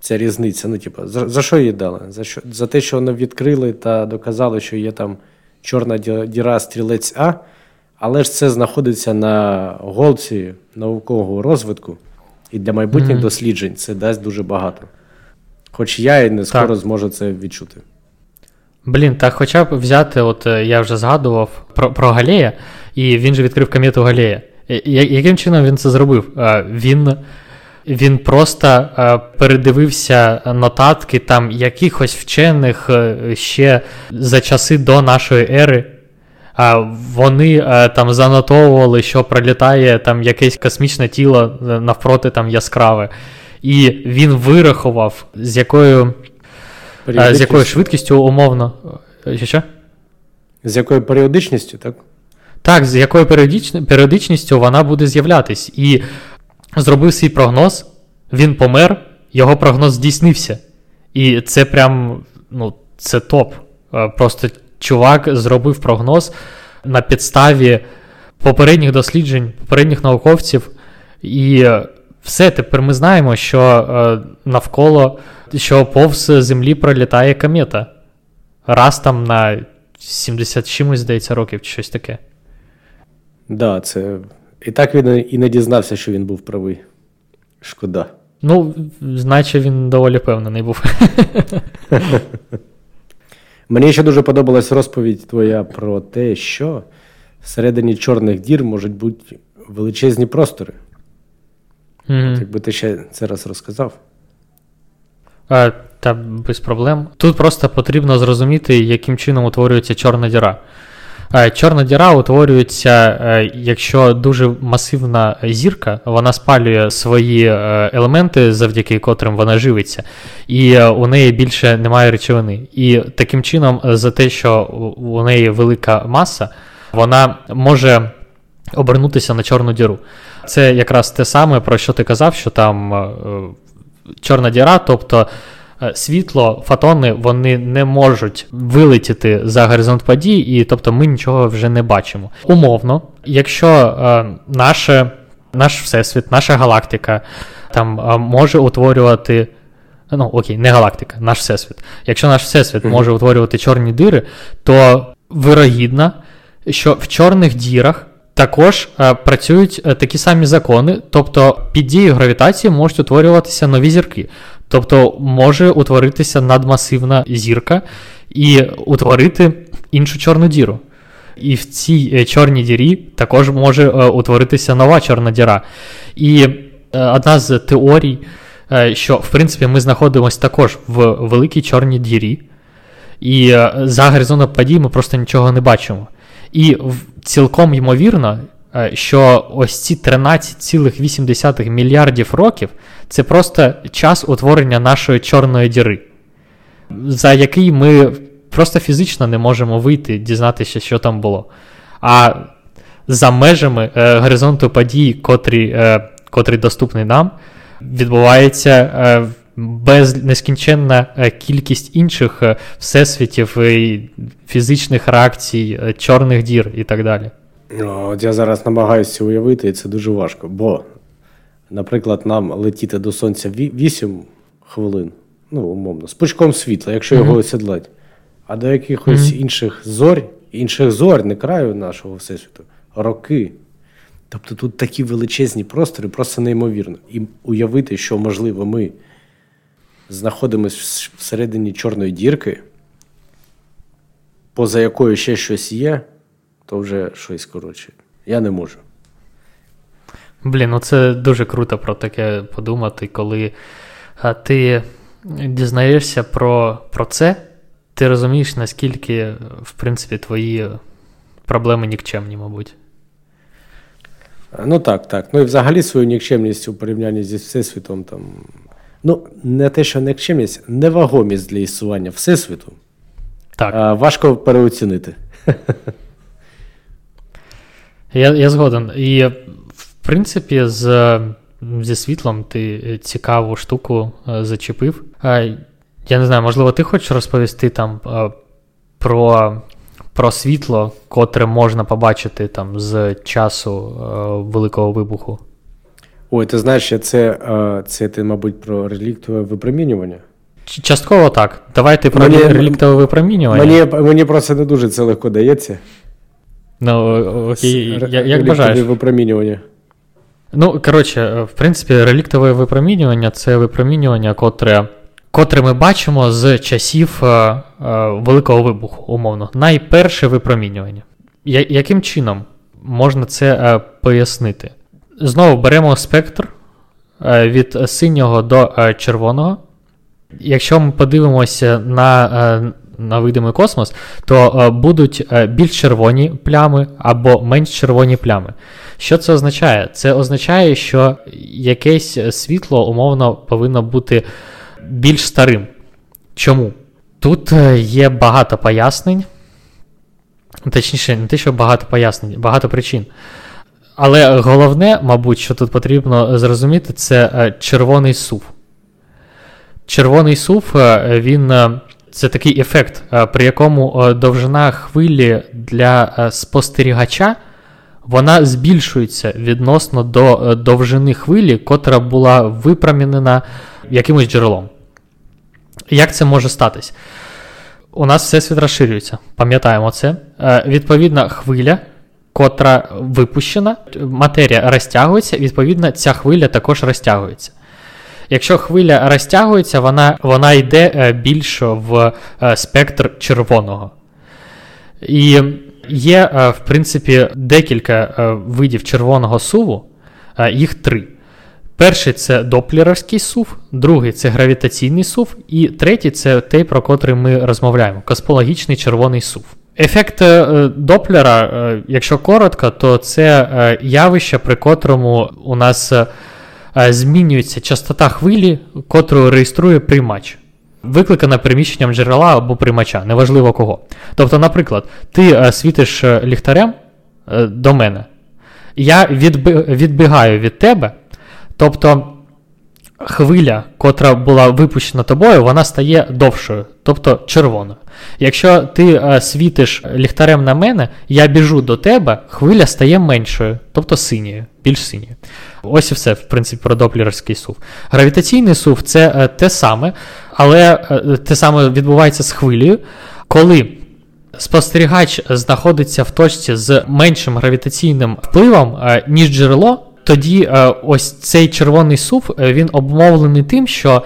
ця різниця. Ну, типу, за, за що її дали? За що? За те, що вони відкрили та доказали, що є там чорна діра стрілець А. Але ж це знаходиться на голці наукового розвитку, і для майбутніх mm-hmm. досліджень це дасть дуже багато. Хоч я і не скоро так. зможу це відчути. Блін, так хоча б взяти, от е, я вже згадував про про Галея, і він же відкрив комету Галея. Яким чином він це зробив? Він він просто е, передивився нотатки там якихось вчених е, ще за часи до нашої ери вони е, там занотовували, що пролітає там якесь космічне тіло е, навпроти там яскраве. І він вирахував, з якою е, з якою швидкістю умовно. Що? З якою періодичністю, так? Так, з якою періодичністю вона буде з'являтись. І зробив свій прогноз, він помер, його прогноз здійснився. І це прям, ну, це топ. Просто чувак зробив прогноз на підставі попередніх досліджень, попередніх науковців. І все, тепер ми знаємо, що е, навколо що повз землі пролітає комета. Раз там на 70 чимось, здається, років чи щось таке. Так, да, це. І так він і не дізнався, що він був правий. Шкода. Ну, значить, він доволі певнений був. Мені ще дуже подобалась розповідь твоя про те, що всередині чорних дір можуть бути величезні простори. Mm-hmm. Якби ти ще це раз розказав. А, Та без проблем. Тут просто потрібно зрозуміти, яким чином утворюється чорна діра. Е, чорна діра утворюється, е, якщо дуже масивна зірка, вона спалює свої е, елементи, завдяки котрим вона живиться, і у неї більше немає речовини. І таким чином, за те, що у неї велика маса, вона може обернутися на чорну діру. Це якраз те саме, про що ти казав, що там чорна діра, тобто світло, фотони вони не можуть вилетіти за горизонт подій, і тобто ми нічого вже не бачимо. Умовно, якщо е, наше, наш всесвіт, наша галактика там е, може утворювати. Ну, окей, не галактика, наш всесвіт. Якщо наш всесвіт mm-hmm. може утворювати чорні дири, то вирогідно, що в чорних дірах також е, працюють е, такі самі закони, тобто під дією гравітації можуть утворюватися нові зірки. Тобто може утворитися надмасивна зірка і утворити іншу чорну діру. І в цій е, чорній дірі також може е, утворитися нова чорна діра. І е, одна з теорій, що в принципі ми знаходимося також в великій чорній дірі, і за горизонтом подій ми просто нічого не бачимо. І цілком ймовірно, що ось ці 13,8 мільярдів років це просто час утворення нашої чорної діри, за який ми просто фізично не можемо вийти, дізнатися, що там було. А за межами е, горизонту подій, котрий, е, котрий доступний нам, відбувається. Е, без нескінченна е, кількість інших е, всесвітів і фізичних реакцій, е, чорних дір і так далі. От Я зараз намагаюся уявити, і це дуже важко. Бо, наприклад, нам летіти до сонця 8 хвилин, ну, умовно, з пучком світла, якщо його mm-hmm. осідлать, а до якихось mm-hmm. інших зорь, інших зорь, не краю нашого всесвіту, роки. Тобто тут такі величезні простори, просто неймовірно. І уявити, що, можливо, ми знаходимось всередині чорної дірки, поза якою ще щось є, то вже щось коротше. Я не можу. Блін, ну це дуже круто про таке подумати, коли а, ти дізнаєшся про, про це, ти розумієш, наскільки, в принципі, твої проблеми нікчемні, мабуть. Ну так, так. Ну і взагалі свою нікчемність у порівнянні зі Всесвітом там Ну, не те, що нікчемність, невагомість для існування Всесвіту. Так. А, Важко переоцінити. Я я згоден. І, в принципі, з, зі світлом ти цікаву штуку е, зачепив. Я не знаю, можливо, ти хочеш розповісти там е, про про світло, котре можна побачити там з часу е, Великого вибуху? Ой, ти знаєш, це, це ти, мабуть, про реліктове випромінювання? Частково так. Давайте про мені, реліктове випромінювання. Мені мені просто не дуже це легко дається. Ну, окей, я, як бажаєш. випромінювання. Ну, коротше, в принципі, реліктове випромінювання це випромінювання, котре котре ми бачимо з часів е, е, Великого вибуху, умовно. Найперше випромінювання. Я, яким чином можна це е, пояснити? Знову беремо спектр е, від синього до е, червоного. Якщо ми подивимося на е, на видимий космос, то будуть більш червоні плями або менш червоні плями. Що це означає? Це означає, що якесь світло умовно повинно бути більш старим. Чому? Тут є багато пояснень, точніше, не те, що багато пояснень, багато причин. Але головне, мабуть, що тут потрібно зрозуміти, це е, червоний сув. Червоний сув, е, він е, це такий ефект, при якому довжина хвилі для спостерігача вона збільшується відносно до довжини хвилі, котра була випромінена якимось джерелом. Як це може статись? У нас всесвіт розширюється, пам'ятаємо це. Відповідна хвиля котра випущена, матерія розтягується, відповідно, ця хвиля також розтягується. Якщо хвиля розтягується, вона вона йде е, більше в е, спектр червоного. І є, е, в принципі, декілька видів червоного суву, їх три. Перший це доплеровський сув, другий це гравітаційний сув, і третій це той, про котрий ми розмовляємо космологічний червоний сув. Ефект Доплера, якщо коротко, то це явище, при котрому у нас змінюється частота хвилі, котру реєструє приймач. Викликана приміщенням джерела або приймача, неважливо кого. Тобто, наприклад, ти світиш ліхтарем до мене, я відбігаю від тебе, тобто хвиля, котра була випущена тобою, вона стає довшою, тобто червоною. Якщо ти е, світиш ліхтарем на мене, я біжу до тебе, хвиля стає меншою, тобто синьою, більш синьою. Ось і все, в принципі, про доплерський сув. Гравітаційний сув це е, те саме, але е, те саме відбувається з хвилею, коли. Спостерігач знаходиться в точці з меншим гравітаційним впливом, е, ніж джерело, тоді ось цей червоний сув він обумовлений тим, що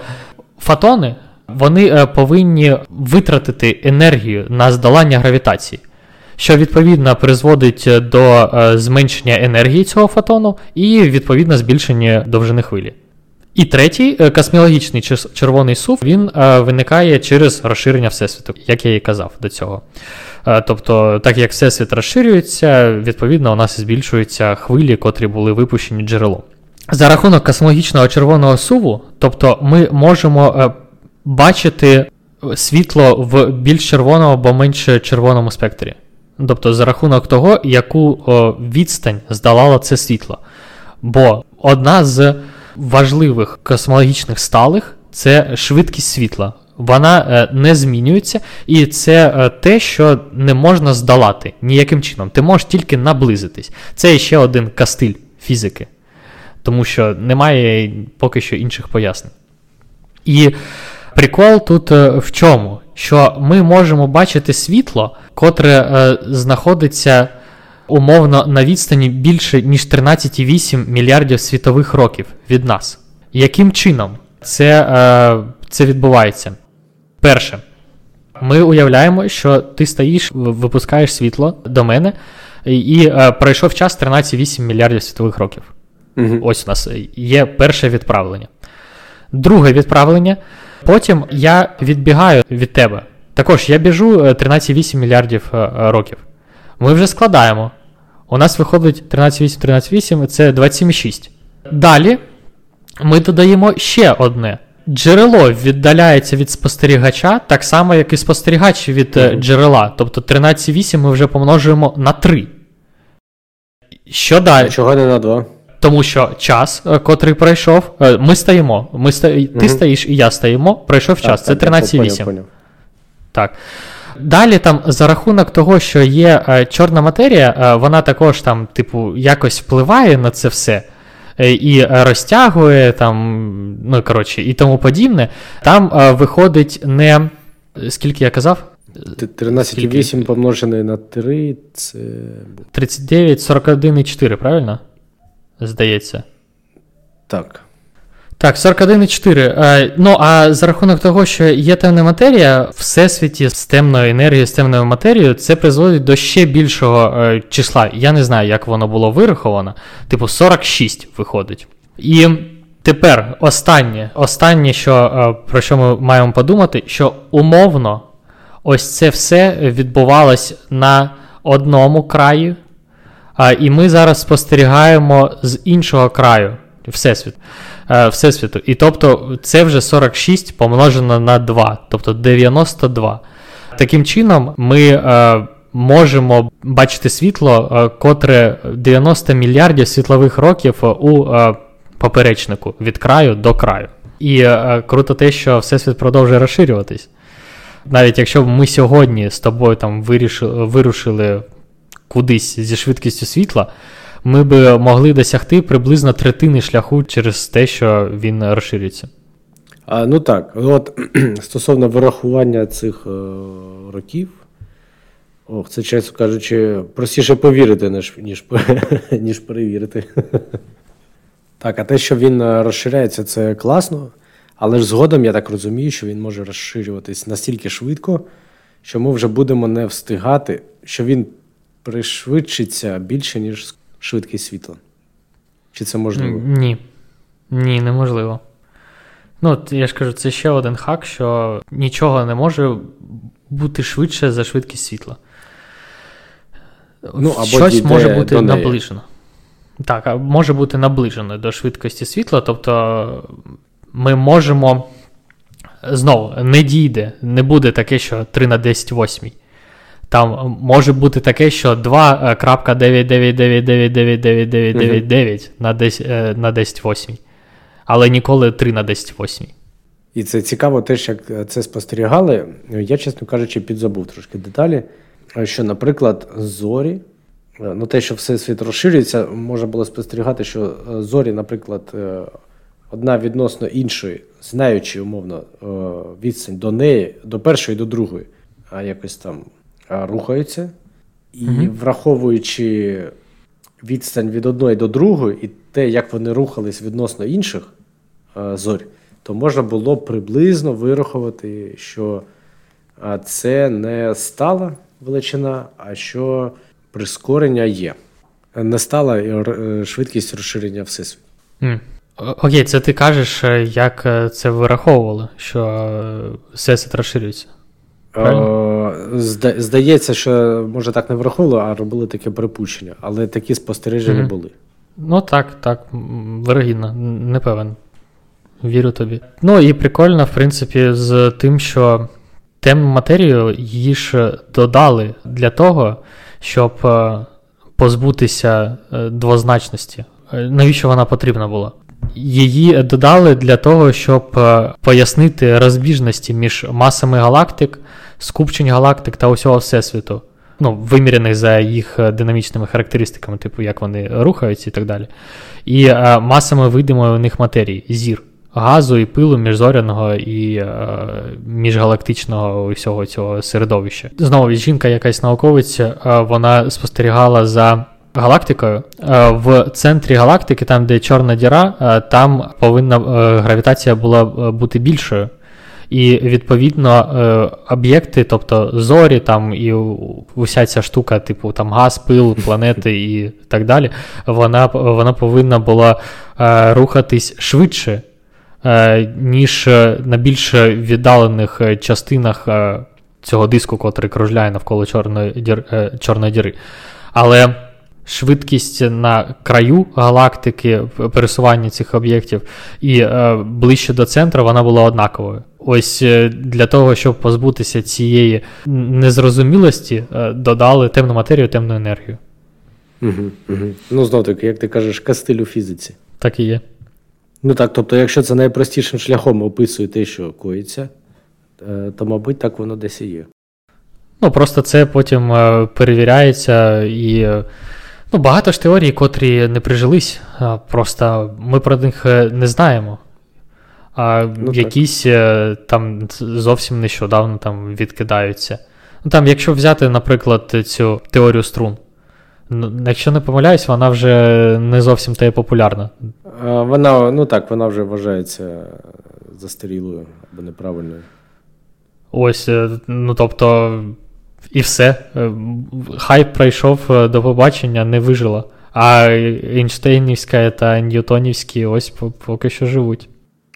фотони вони повинні витратити енергію на здолання гравітації, що відповідно призводить до зменшення енергії цього фотону і відповідно збільшення довжини хвилі. І третій космологічний червоний сув він виникає через розширення Всесвіту, як я і казав до цього. Е, тобто, так як всесвіт розширюється, відповідно, у нас збільшуються хвилі, котрі були випущені джерелом. За рахунок космологічного червоного суву, тобто ми можемо е, бачити світло в більш червоному або менш червоному спектрі. Тобто, за рахунок того, яку відстань здолало це світло. Бо одна з важливих космологічних сталих це швидкість світла вона е, не змінюється, і це е, те, що не можна здолати ніяким чином. Ти можеш тільки наблизитись. Це ще один кастиль фізики, тому що немає поки що інших пояснень. І прикол тут е, в чому? Що ми можемо бачити світло, котре знаходиться умовно на відстані більше, ніж 13,8 мільярдів світових років від нас. Яким чином це, це відбувається? Перше, ми уявляємо, що ти стоїш, випускаєш світло до мене, і е, пройшов час 13,8 мільярдів світових років. Угу. Ось у нас є перше відправлення. Друге відправлення. Потім я відбігаю від тебе. Також я біжу 13,8 е, мільярдів е, років. Ми вже складаємо. У нас виходить 13,8, 13,8 це 27,6. Далі ми додаємо ще одне джерело віддаляється від спостерігача, так само, як і спостерігач від mm-hmm. джерела. Тобто 13,8 ми вже помножуємо на 3. Що далі? Чого не на 2? Тому що час, е, котрий пройшов, е, ми стоїмо. Ми сто... mm-hmm. Ти стоїш і я стоїмо, пройшов час. Так, Це 13,8. Так. Далі там за рахунок того, що є е, чорна матерія, е, вона також там, типу, якось впливає на це все. Е, і розтягує там, ну коротше, і тому подібне, там е, виходить не скільки я казав? 13,8 помножене на 3, це. 39, 41,4, правильно? Здається. Так. Так, 41,4. Е, ну, а за рахунок того, що є темна матерія, в всесвіті з темною енергією, з темною матерією, це призводить до ще більшого е, числа. Я не знаю, як воно було вираховано. Типу 46 виходить. І тепер останнє, останнє, що, е, про що ми маємо подумати, що умовно ось це все відбувалось на одному краї, і ми зараз спостерігаємо з іншого краю Всесвіт. Е, Всесвіту. І тобто це вже 46 помножено на 2, тобто 92. Таким чином, ми е, можемо бачити світло, е, котре 90 мільярдів світлових років у поперечнику від краю до краю. І круто те, що Всесвіт продовжує розширюватись. Навіть якщо б ми сьогодні з тобою там вирішили, вирушили кудись зі швидкістю світла ми би могли досягти приблизно третини шляху через те, що він розширюється. А, Ну так, от стосовно вирахування цих е, років, ох, це, чесно кажучи, простіше повірити, ніж ніж, ніж перевірити. Так, а те, що він е, розширяється, це класно. Але ж згодом я так розумію, що він може розширюватись настільки швидко, що ми вже будемо не встигати, що він пришвидшиться більше, ніж швидкість світла? Чи це можливо? Ні. Ні, неможливо. Ну, я ж кажу, це ще один хак, що нічого не може бути швидше за швидкість світла. Ну, або Щось може бути наближено. Так, може бути наближено до швидкості світла, тобто ми можемо. Знову не дійде, не буде таке, що 3 на 10 восьмій. Там може бути таке, що 2.999999999 на 10 на 10 8. але ніколи 3 на 10 восьмій. І це цікаво теж, як це спостерігали. Я, чесно кажучи, підзабув трошки деталі. Що, наприклад, зорі, ну те, що всесвіт розширюється, можна було спостерігати, що зорі, наприклад, одна відносно іншої, знаючи умовно відстань до неї, до першої, до другої, а якось там рухаються. І угу. враховуючи відстань від одної до другої, і те, як вони рухались відносно інших зорь, то можна було приблизно вирахувати, що це не стала величина, а що прискорення є. Не стала е, швидкість розширення всесвіту. Mm. Окей, це ти кажеш, е, як е, це вираховували, що всесвіт розширюється? Здається, що може так не враховували, а робили таке припущення, але такі спостереження mm-hmm. були. Ну так, так, вирогідно, не певен. Вірю тобі. Ну і прикольно, в принципі, з тим, що темну матерію її ж додали для того, щоб е, позбутися е, двозначності. Е, навіщо вона потрібна була? Її додали для того, щоб пояснити розбіжності між масами галактик, скупчень галактик та усього Всесвіту. Ну, вимірених за їх динамічними характеристиками, типу як вони рухаються і так далі. І масами видимої у них матерії зір газу і пилу міжзоряного і е, міжгалактичного усього цього середовища. Знову жінка, якась науковець, е, вона спостерігала за. Галактикою е, в центрі галактики, там де чорна діра, е, там повинна гравітація була бути більшою. І відповідно об'єкти, тобто зорі, там і уся ця штука, типу там газ, пил, планети і так далі, вона вона повинна була рухатись швидше, Е, ніж е, на більш віддалених е, частинах цього диску, котрий кружляє навколо чорної діри. Але швидкість на краю галактики, пересування цих об'єктів і ближче до центру вона була однаковою. Ось для того, щоб позбутися цієї незрозумілості, додали темну матерію, темну енергію. Угу, угу. Ну, знов таки, як ти кажеш, кастиль у фізиці. Так і є. Ну так, тобто, якщо це найпростішим шляхом описує те, що коїться, е, то, мабуть, так воно десь і є. Ну, просто це потім е, перевіряється і. Е, ну, Багато ж теорій, котрі не прижились, просто ми про них не знаємо. А ну, якісь там зовсім нещодавно там відкидаються. Ну, там, Якщо взяти, наприклад, цю теорію струн, Ну, якщо не помиляюсь, вона вже не зовсім та й популярна. Вона, ну так, вона вже вважається застарілою або неправильною. Ось, е, ну тобто, і все. Е, хайп пройшов е, до побачення, не вижила. А Ейнштейнівська та Ньютонівські ось поки що живуть.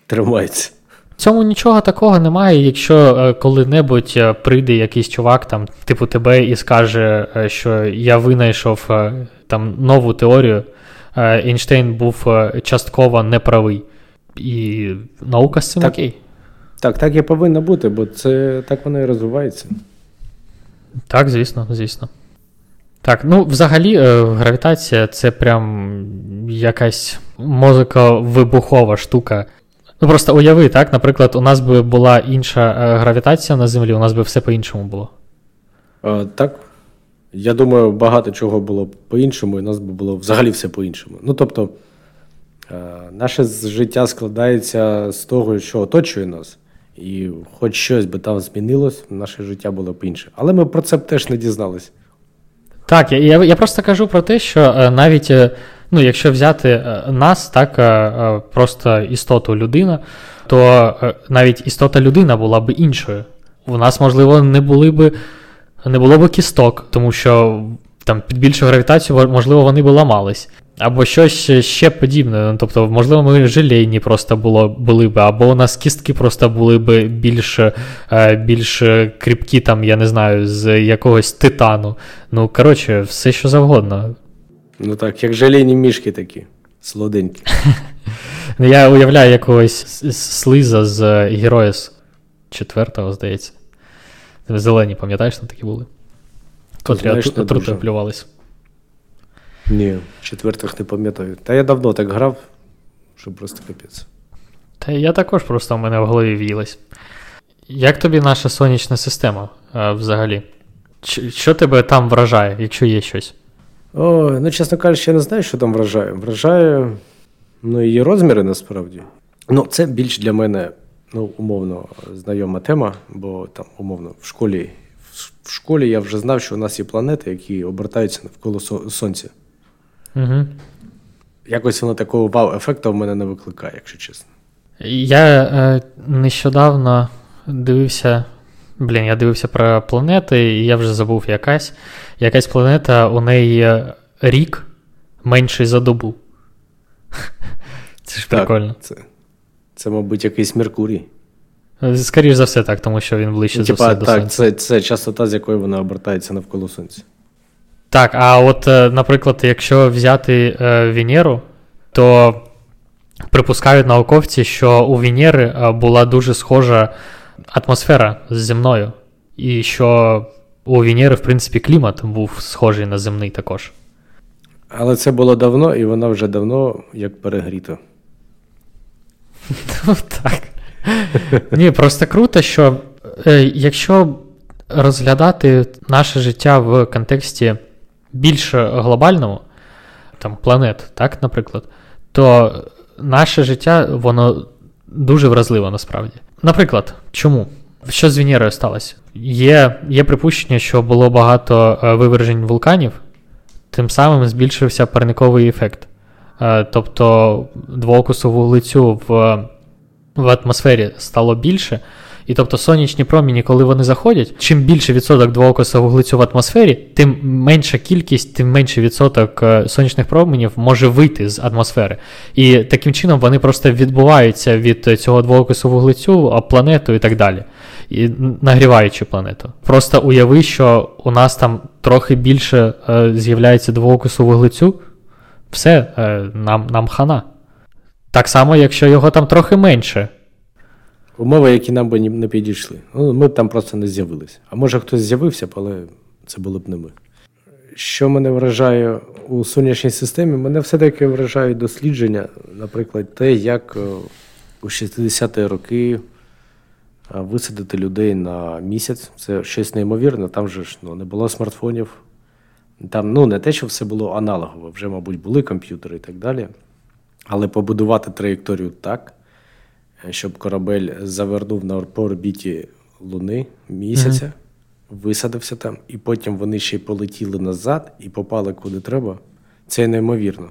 Тримається цьому нічого такого немає, якщо е, коли-небудь прийде якийсь чувак, там, типу тебе, і скаже, що я винайшов там нову теорію, Ейнштейн був частково неправий. І наука з цим так, окей. Так, так і повинно бути, бо це так воно і розвивається. Так, звісно, звісно. Так, ну взагалі, гравітація це прям якась мозиковибухова штука. Ну просто уяви, так, наприклад, у нас би була інша е, гравітація на Землі, у нас би все по-іншому було. А, Так. Я думаю, багато чого було б по-іншому, і у нас би було взагалі все по-іншому. Ну, тобто, е, наше життя складається з того, що оточує нас. І хоч щось би там змінилось, наше життя було б інше. Але ми про це б теж не дізналися. Так, я я просто кажу про те, що е, навіть ну, якщо взяти е, нас, так, е, е, просто істоту людина, то навіть істота людина була б іншою. У нас, можливо, не були б, не було б кісток, тому що там під більшу гравітацію, можливо, вони б ламались. Або щось ще подібне. Ну, тобто, можливо, ми желейні просто було, були б, або у нас кістки просто були б більш більш кріпкі, там, я не знаю, з якогось титану. Ну, коротше, все що завгодно. Ну так, як желейні мішки такі, солоденькі. Ну, я уявляю якогось слиза з героя з четвертого, здається. Зелені, пам'ятаєш, там такі були? Котрі отрути плювались. Ні, четвертих не пам'ятаю. Та я давно так грав, що просто капець. Та я також просто в мене в голові в'їлась. Як тобі наша сонячна система а, взагалі? Ч- що тебе там вражає, якщо є щось? О, ну, чесно кажучи, я не знаю, що там вражає. Вражає ну, її розміри насправді. Ну, це більш для мене, ну, умовно, знайома тема, бо там, умовно, в школі в школі я вже знав, що у нас є планети, які обертаються навколо Сонця. Угу. Якось воно такого вау-ефекту в мене не викликає, якщо чесно. Я е, нещодавно дивився. Блін, я дивився про планети, і я вже забув якась. Якась планета, у неї рік менший за добу. Це ж так, прикольно. Це, це, мабуть, якийсь Меркурій. Скоріше за все, так, тому що він ближче ну, за все до так, Сонця. Це, це частота, з якою вона обертається навколо Сонця. Так, а от, е, наприклад, якщо взяти е, Венеру, то припускають науковці, що у Венери е, була дуже схожа атмосфера з земною, і що у Венери, в принципі, клімат був схожий на земний також. Але це було давно, і вона вже давно як перегріта. Ну, так. Ні, просто круто, що якщо розглядати наше життя в контексті більш глобальному, там планет, так, наприклад, то наше життя, воно дуже вразливо насправді. Наприклад, чому? Що з Венерою сталося? Є є припущення, що було багато е, вивержень вулканів, тим самим збільшився парниковий ефект. Е, тобто двоокусу вуглецю в в атмосфері стало більше. І тобто сонячні проміні, коли вони заходять, чим більше відсоток двоокиса вуглецю в атмосфері, тим менша кількість, тим менший відсоток е, сонячних променів може вийти з атмосфери. І таким чином вони просто відбуваються від цього двоокису вуглецю, планету і так далі. І нагріваючи планету. Просто уяви, що у нас там трохи більше е, з'являється двоокису вуглецю, все, е, нам, нам хана. Так само, якщо його там трохи менше. Умови, які нам би не підійшли. Ну, Ми б там просто не з'явилися. А може хтось з'явився але це були б не ми. Що мене вражає у сонячній системі? Мене все-таки вражають дослідження, наприклад, те, як е, у 60-ті роки е, висадити людей на місяць. Це щось неймовірне. Там же ж ну, не було смартфонів. Там ну, не те, що все було аналогово, вже, мабуть, були комп'ютери і так далі. Але побудувати траєкторію так, щоб корабель завернув на орбіті Луни місяця, mm-hmm. висадився там, і потім вони ще й полетіли назад і попали куди треба. Це неймовірно.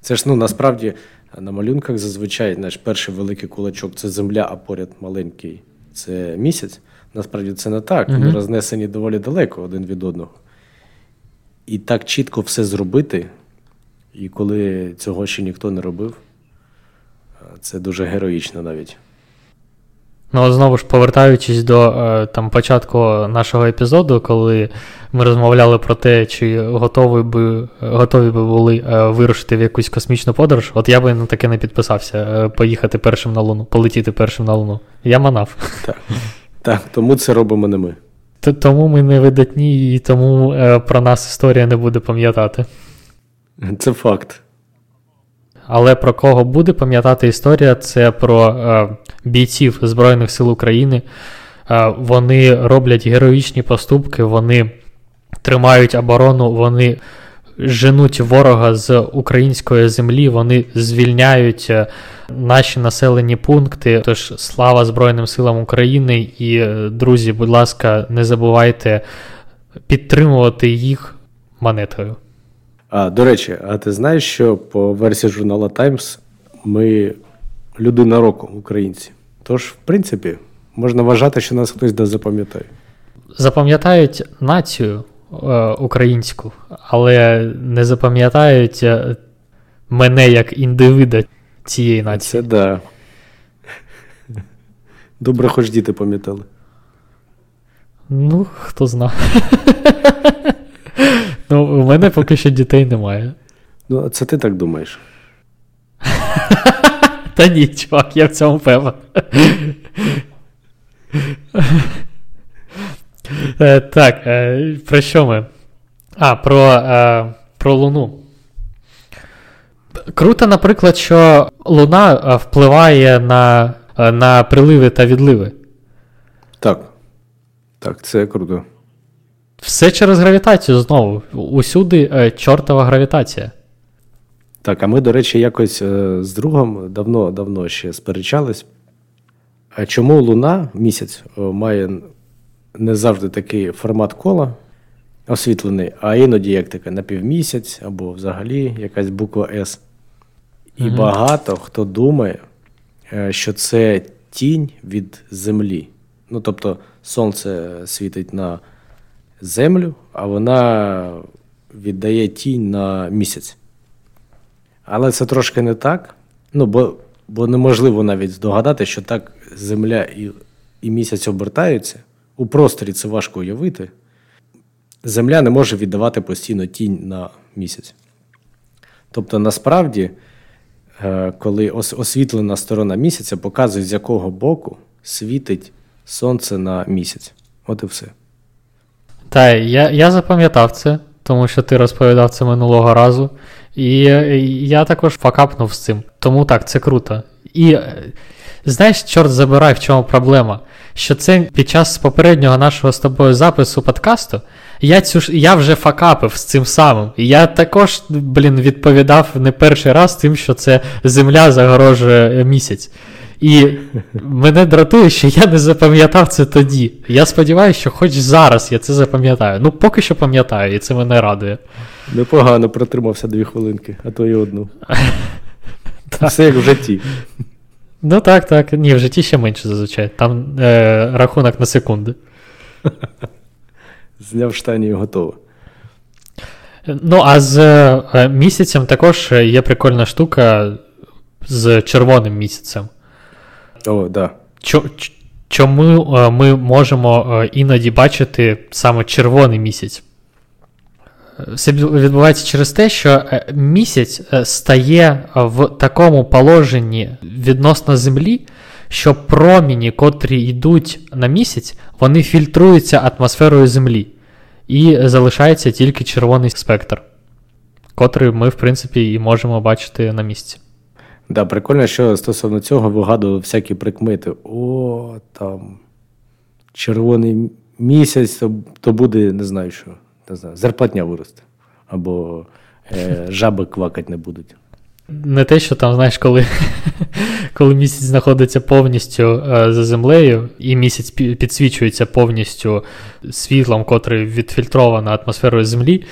Це ж ну насправді на малюнках зазвичай наш перший великий кулачок це земля, а поряд маленький це місяць. Насправді це не так. Вони mm-hmm. рознесені доволі далеко один від одного. І так чітко все зробити. І коли цього ще ніхто не робив, це дуже героїчно навіть. Ну, знову ж повертаючись до е, там початку нашого епізоду, коли ми розмовляли про те, чи готові би готові би були е, вирушити в якусь космічну подорож, от я би на таке не підписався, е, поїхати першим на Луну, полетіти першим на Луну. Я манав. Так, так тому це робимо не ми. Тому ми не видатні, і тому про нас історія не буде пам'ятати. Це факт. Але про кого буде пам'ятати історія, це про е, бійців Збройних сил України. Е, вони роблять героїчні поступки, вони тримають оборону, вони женуть ворога з української землі, вони звільняють е, наші населені пункти. Тож слава Збройним силам України і, е, друзі, будь ласка, не забувайте підтримувати їх монетою. А, До речі, а ти знаєш, що по версії журнала Times ми людина року українці. Тож, в принципі, можна вважати, що нас хтось да запам'ятає. Запам'ятають націю е, українську, але не запам'ятають е, мене як індивида цієї нації. Це да. Добре, хоч діти пам'ятали. Ну, хто зна. Ну, у мене поки що дітей немає. Ну, це ти так думаєш. Та ні, чувак, я в цьому певен. Е, так, е, про що ми? А, про, е, про Луну. Круто, наприклад, що Луна впливає на, на приливи та відливи. Так. Так, це круто. Все через гравітацію знову. Усюди е, чортова гравітація. Так, а ми, до речі, якось е, з другом давно-давно ще сперечались. А чому Луна місяць е, має не завжди такий формат кола освітлений, а іноді як таке напівмісяць або взагалі якась буква С. І Мгм. багато хто думає, е, що це тінь від Землі. Ну, тобто, сонце світить на Землю, а вона віддає тінь на місяць. Але це трошки не так. Ну, бо, бо неможливо навіть здогадати, що так Земля і, і місяць обертаються. У просторі це важко уявити. Земля не може віддавати постійно тінь на місяць. Тобто, насправді, е, коли освітлена сторона місяця показує, з якого боку світить сонце на місяць. От і все. Та я, я запам'ятав це, тому що ти розповідав це минулого разу. І е, я також факапнув з цим. Тому так, це круто. І е, знаєш, чорт забирай, в чому проблема? Що це під час попереднього нашого з тобою запису подкасту я, цю я вже факапив з цим самим. І я також, блін, відповідав не перший раз тим, що це земля загорожує місяць. І мене дратує, що я не запам'ятав це тоді. Я сподіваюся, що хоч зараз я це запам'ятаю. Ну, поки що пам'ятаю, і це мене радує. Непогано протримався дві хвилинки, а то й одну. Все як в житті. Ну так, так. Ні, в житті ще менше зазвичай. Там е, рахунок на секунди. Зняв штані і готово. Ну, а з е, місяцем також є прикольна штука з червоним місяцем. О, да. Чо- Чому е, ми можемо е, іноді бачити саме червоний місяць? Е, Все відбувається через те, що е, місяць стає в такому положенні відносно Землі, що проміні, котрі йдуть на місяць, вони фільтруються атмосферою Землі. І залишається тільки червоний спектр, котрий ми, в принципі, і можемо бачити на місці. Да, прикольно, що стосовно цього вигадували всякі прикмети. О, там червоний місяць, то, то буде, не знаю що, не знаю, зарплатня виросте. Або е, жаби квакать не будуть. Не те, що там, знаєш, коли, коли місяць знаходиться повністю е, за землею, і місяць підсвічується повністю світлом, котре відфільтровано атмосферою Землі,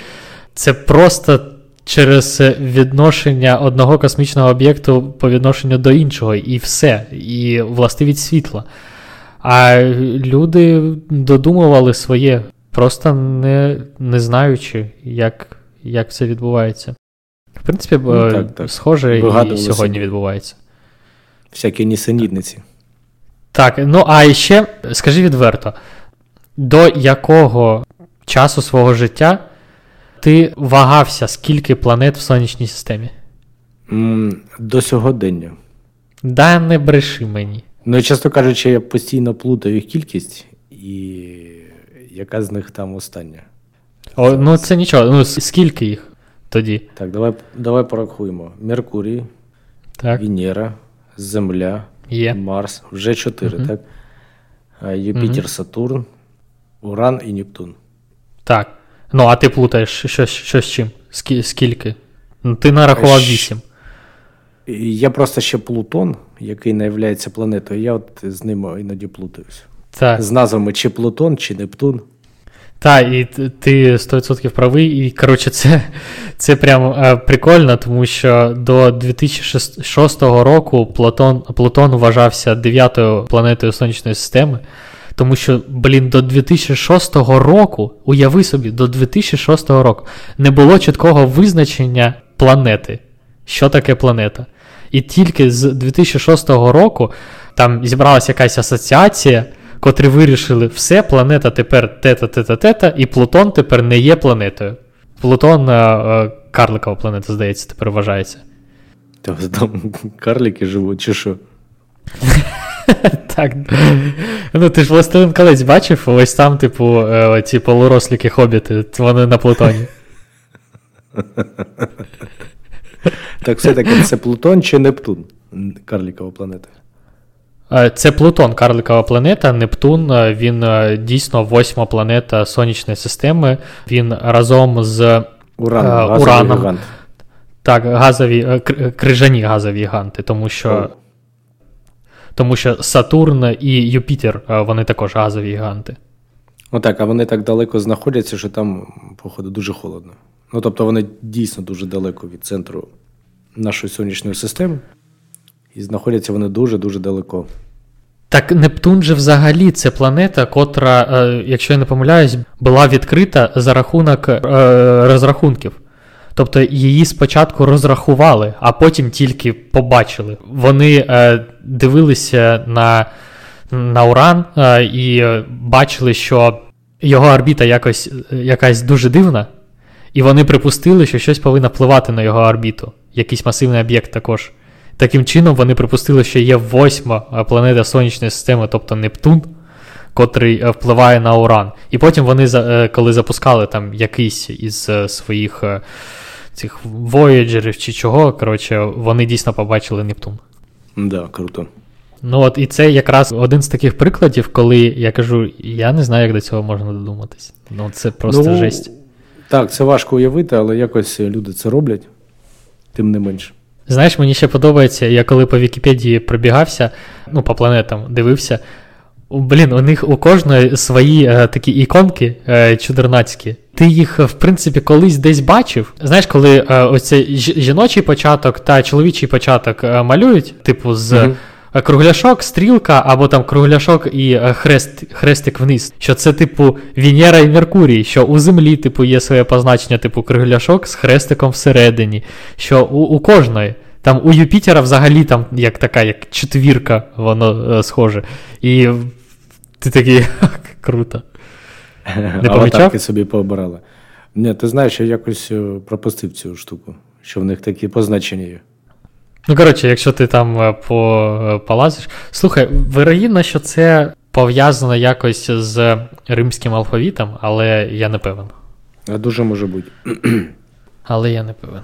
це просто через відношення одного космічного об'єкту по відношенню до іншого, і все, і властивість світла. А люди додумували своє, просто не, не знаючи, як, як це відбувається. В принципі, Ну, е, так, так. схоже, і сьогодні відбувається. Всякі нісенітниці. Так, ну а ще скажи відверто, до якого часу свого життя ти вагався, скільки планет в сонячній системі? До сьогодення. Да не бреши мені. Ну, чесно кажучи, я постійно плутаю їх кількість, і яка з них там остання. О, ну це нічого. Ну скільки їх тоді? Так, давай, давай порахуємо: Меркурій, Так, Венера, Земля, є. Марс. Вже чотири, Мгм. так? Юпітер, Мгм. Сатурн, Уран і Нептун. Так. Ну, а ти плутаєш що, що з чим? Скільки? Ну, ти нарахував Щ- 8. І Є просто ще Плутон, який не є планетою. Я от з ним іноді плутаюсь. Так. З назвами чи Плутон, чи Нептун. Так, і ти 100% правий. І коротше, це, це прям е, прикольно, тому що до 2006 року Плутон, Плутон вважався дев'ятою планетою сонячної системи. Тому що, блін, до 2006 року, уяви собі, до 2006 року не було чіткого визначення планети. Що таке планета? І тільки з 2006 року там зібралася якась асоціація, котрі вирішили, все, планета тепер тета, тета, тета, і Плутон тепер не є планетою. Плутон е, е, карликова планета, здається, тепер вважається. Там карлики живуть, чи що? Так. Ну, ти ж властелин колець бачив, ось там, типу, е, ці полуросліки хобіти, вони на Плутоні. Так все-таки це Плутон чи Нептун? Карлікова планета. Е, це Плутон, карликова планета. Нептун е, він дійсно восьма планета сонячної системи. Він разом з Уран, газовий Ураном. гігант. так, газові, крижані газові гіганти, тому що. Тому що Сатурн і Юпітер е, вони також газові гіганти. Отак, а вони так далеко знаходяться, що там, походу, дуже холодно. Ну, тобто вони дійсно дуже далеко від центру нашої сонячної системи. І знаходяться вони дуже-дуже далеко. Так, Нептун же взагалі це планета, котра, е, якщо я не помиляюсь, була відкрита за рахунок е, розрахунків. Тобто її спочатку розрахували, а потім тільки побачили. Вони е, дивилися на, на Уран е, і бачили, що його орбіта якось, якась дуже дивна, і вони припустили, що щось повинно впливати на його орбіту. Якийсь масивний об'єкт також. Таким чином, вони припустили, що є восьма е, планета Сонячної системи, тобто Нептун, котрий е, впливає на Уран. І потім вони, е, коли запускали там якийсь із своїх цих Voyagerів чи чого, коротше, вони дійсно побачили Нептун. Да, круто. Ну от і це якраз один з таких прикладів, коли я кажу, я не знаю, як до цього можна додуматись. Ну це просто ну, жесть. Так, це важко уявити, але якось люди це роблять, тим не менше. Знаєш, мені ще подобається, я коли по Вікіпедії пробігався, ну, по планетам дивився. Блін, у них у кожної свої е, такі іконки е, чудернацькі. Ти їх, в принципі, колись десь бачив. Знаєш, коли е, ось цей жіночий початок та чоловічий початок е, малюють, типу, з е, кругляшок, стрілка, або там кругляшок і е, хрест, хрестик вниз. Що це, типу, Венера і Меркурій, що у Землі, типу, є своє позначення, типу, кругляшок з хрестиком всередині. Що у, у кожної. Там у Юпітера взагалі там як така, як четвірка, воно е, схоже. І ти такий круто. Не помічав? Аватарки собі пообирали. Ні, ти знаєш, я якось е, пропустив цю штуку, що в них такі позначення є. Ну, коротше, якщо ти там е, е, полазиш. Слухай, вирогідно, що це пов'язано якось з римським алфавітом, але я не певен. А дуже може бути. Але я не певен.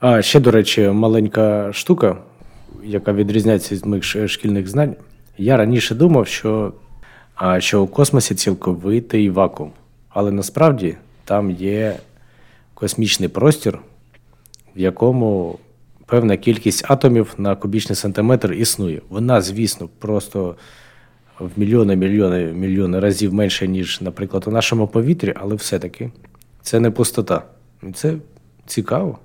А ще, до речі, маленька штука, яка відрізняється від моїх шкільних знань. Я раніше думав, що, що у космосі цілковитий вакуум. Але насправді там є космічний простір, в якому певна кількість атомів на кубічний сантиметр існує. Вона, звісно, просто в мільйони, мільйони, мільйони разів менше, ніж, наприклад, у нашому повітрі, але все-таки це не пустота. Це цікаво,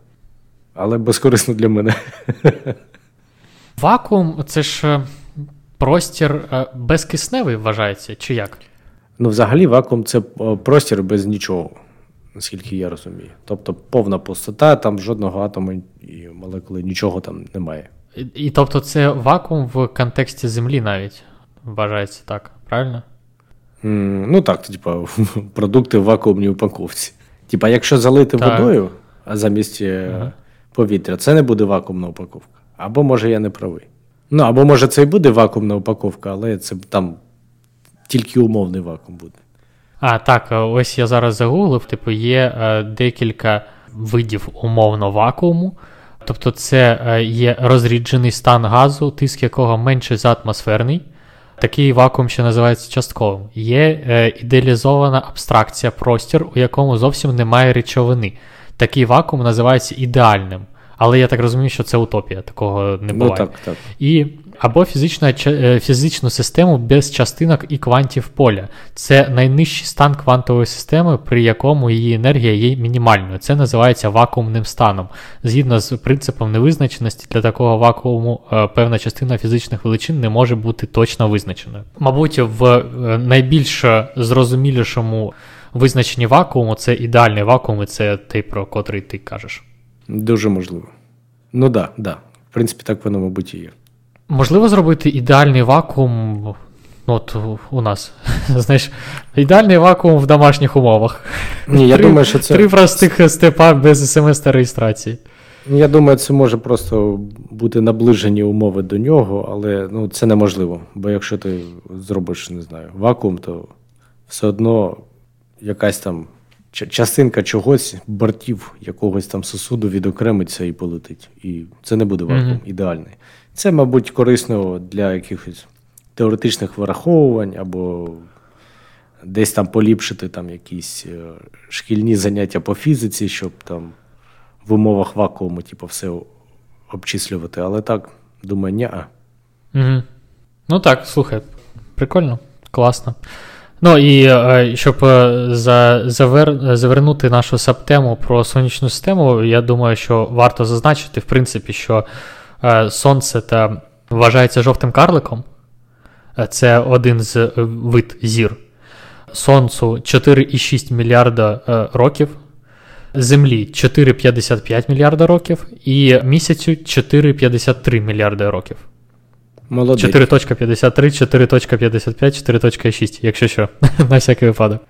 але безкорисно для мене. Вакуум це ж е, простір е, безкисневий вважається, чи як? Ну, взагалі, вакуум це простір без нічого, наскільки я розумію. Тобто повна пустота, там жодного атому і молекули, нічого там немає. І, і тобто це вакуум в контексті Землі навіть вважається так, правильно? М, Ну так, типа, продукти в вакуумній упаковці. Типа, якщо залити Так. водою, а замість е, повітря, це не буде вакуумна упаковка. Або може я не правий. Ну, або може це і буде вакуумна упаковка, але це там тільки умовний вакуум буде. А, так, е, ось я зараз загуглив, типу, є е, декілька видів умовно вакууму. Тобто, це е, є розріджений стан газу, тиск якого менше за атмосферний. Такий вакуум ще називається частковим. Є е, ідеалізована абстракція простір, у якому зовсім немає речовини. Такий вакуум називається ідеальним. Але я так розумію, що це утопія, такого не буває. Ну так, так. І або фізична, е, фізичну систему без частинок і квантів поля. Це найнижчий стан квантової системи, при якому її енергія є мінімальною. Це називається вакуумним станом. Згідно з принципом невизначеності, для такого вакууму е, певна частина фізичних величин не може бути точно визначеною. Мабуть, в е, найбільш зрозумілішому визначенні вакууму це ідеальний вакуум, і це той, про котрий ти кажеш. Дуже можливо. Ну так, да, да. В принципі, так воно, мабуть, і є. Можливо зробити ідеальний вакуум. ну, От у- у нас. Знаєш, ідеальний вакуум в домашніх умовах. Ні, я Три- думаю, що це. Три простих степа без смс та реєстрації. Я думаю, це може просто бути наближені умови до нього, але ну, це неможливо. Бо якщо ти зробиш, не знаю, вакуум, то все одно якась там частинка чогось, бортів якогось там сосуду відокремиться і полетить. І це не буде вакуум mm-hmm. ідеальний. Це, мабуть, корисно для якихось теоретичних вираховувань або десь там поліпшити там якісь е, шкільні заняття по фізиці, щоб там в умовах вакууму типу, все обчислювати. Але так, думаю, ні. Угу. Ну так, слухай, прикольно, класно. Ну і е, щоб е, за, завер, завернути нашу сабтему про сонячну систему, я думаю, що варто зазначити, в принципі, що сонце та вважається жовтим карликом. Це один з вид зір. Сонцу 4,6 мільярда е, років, Землі 4,55 мільярда років і місяцю 4,53 мільярда років. Молодець. 4.53, 4.55, 4.6, якщо що, на всякий випадок.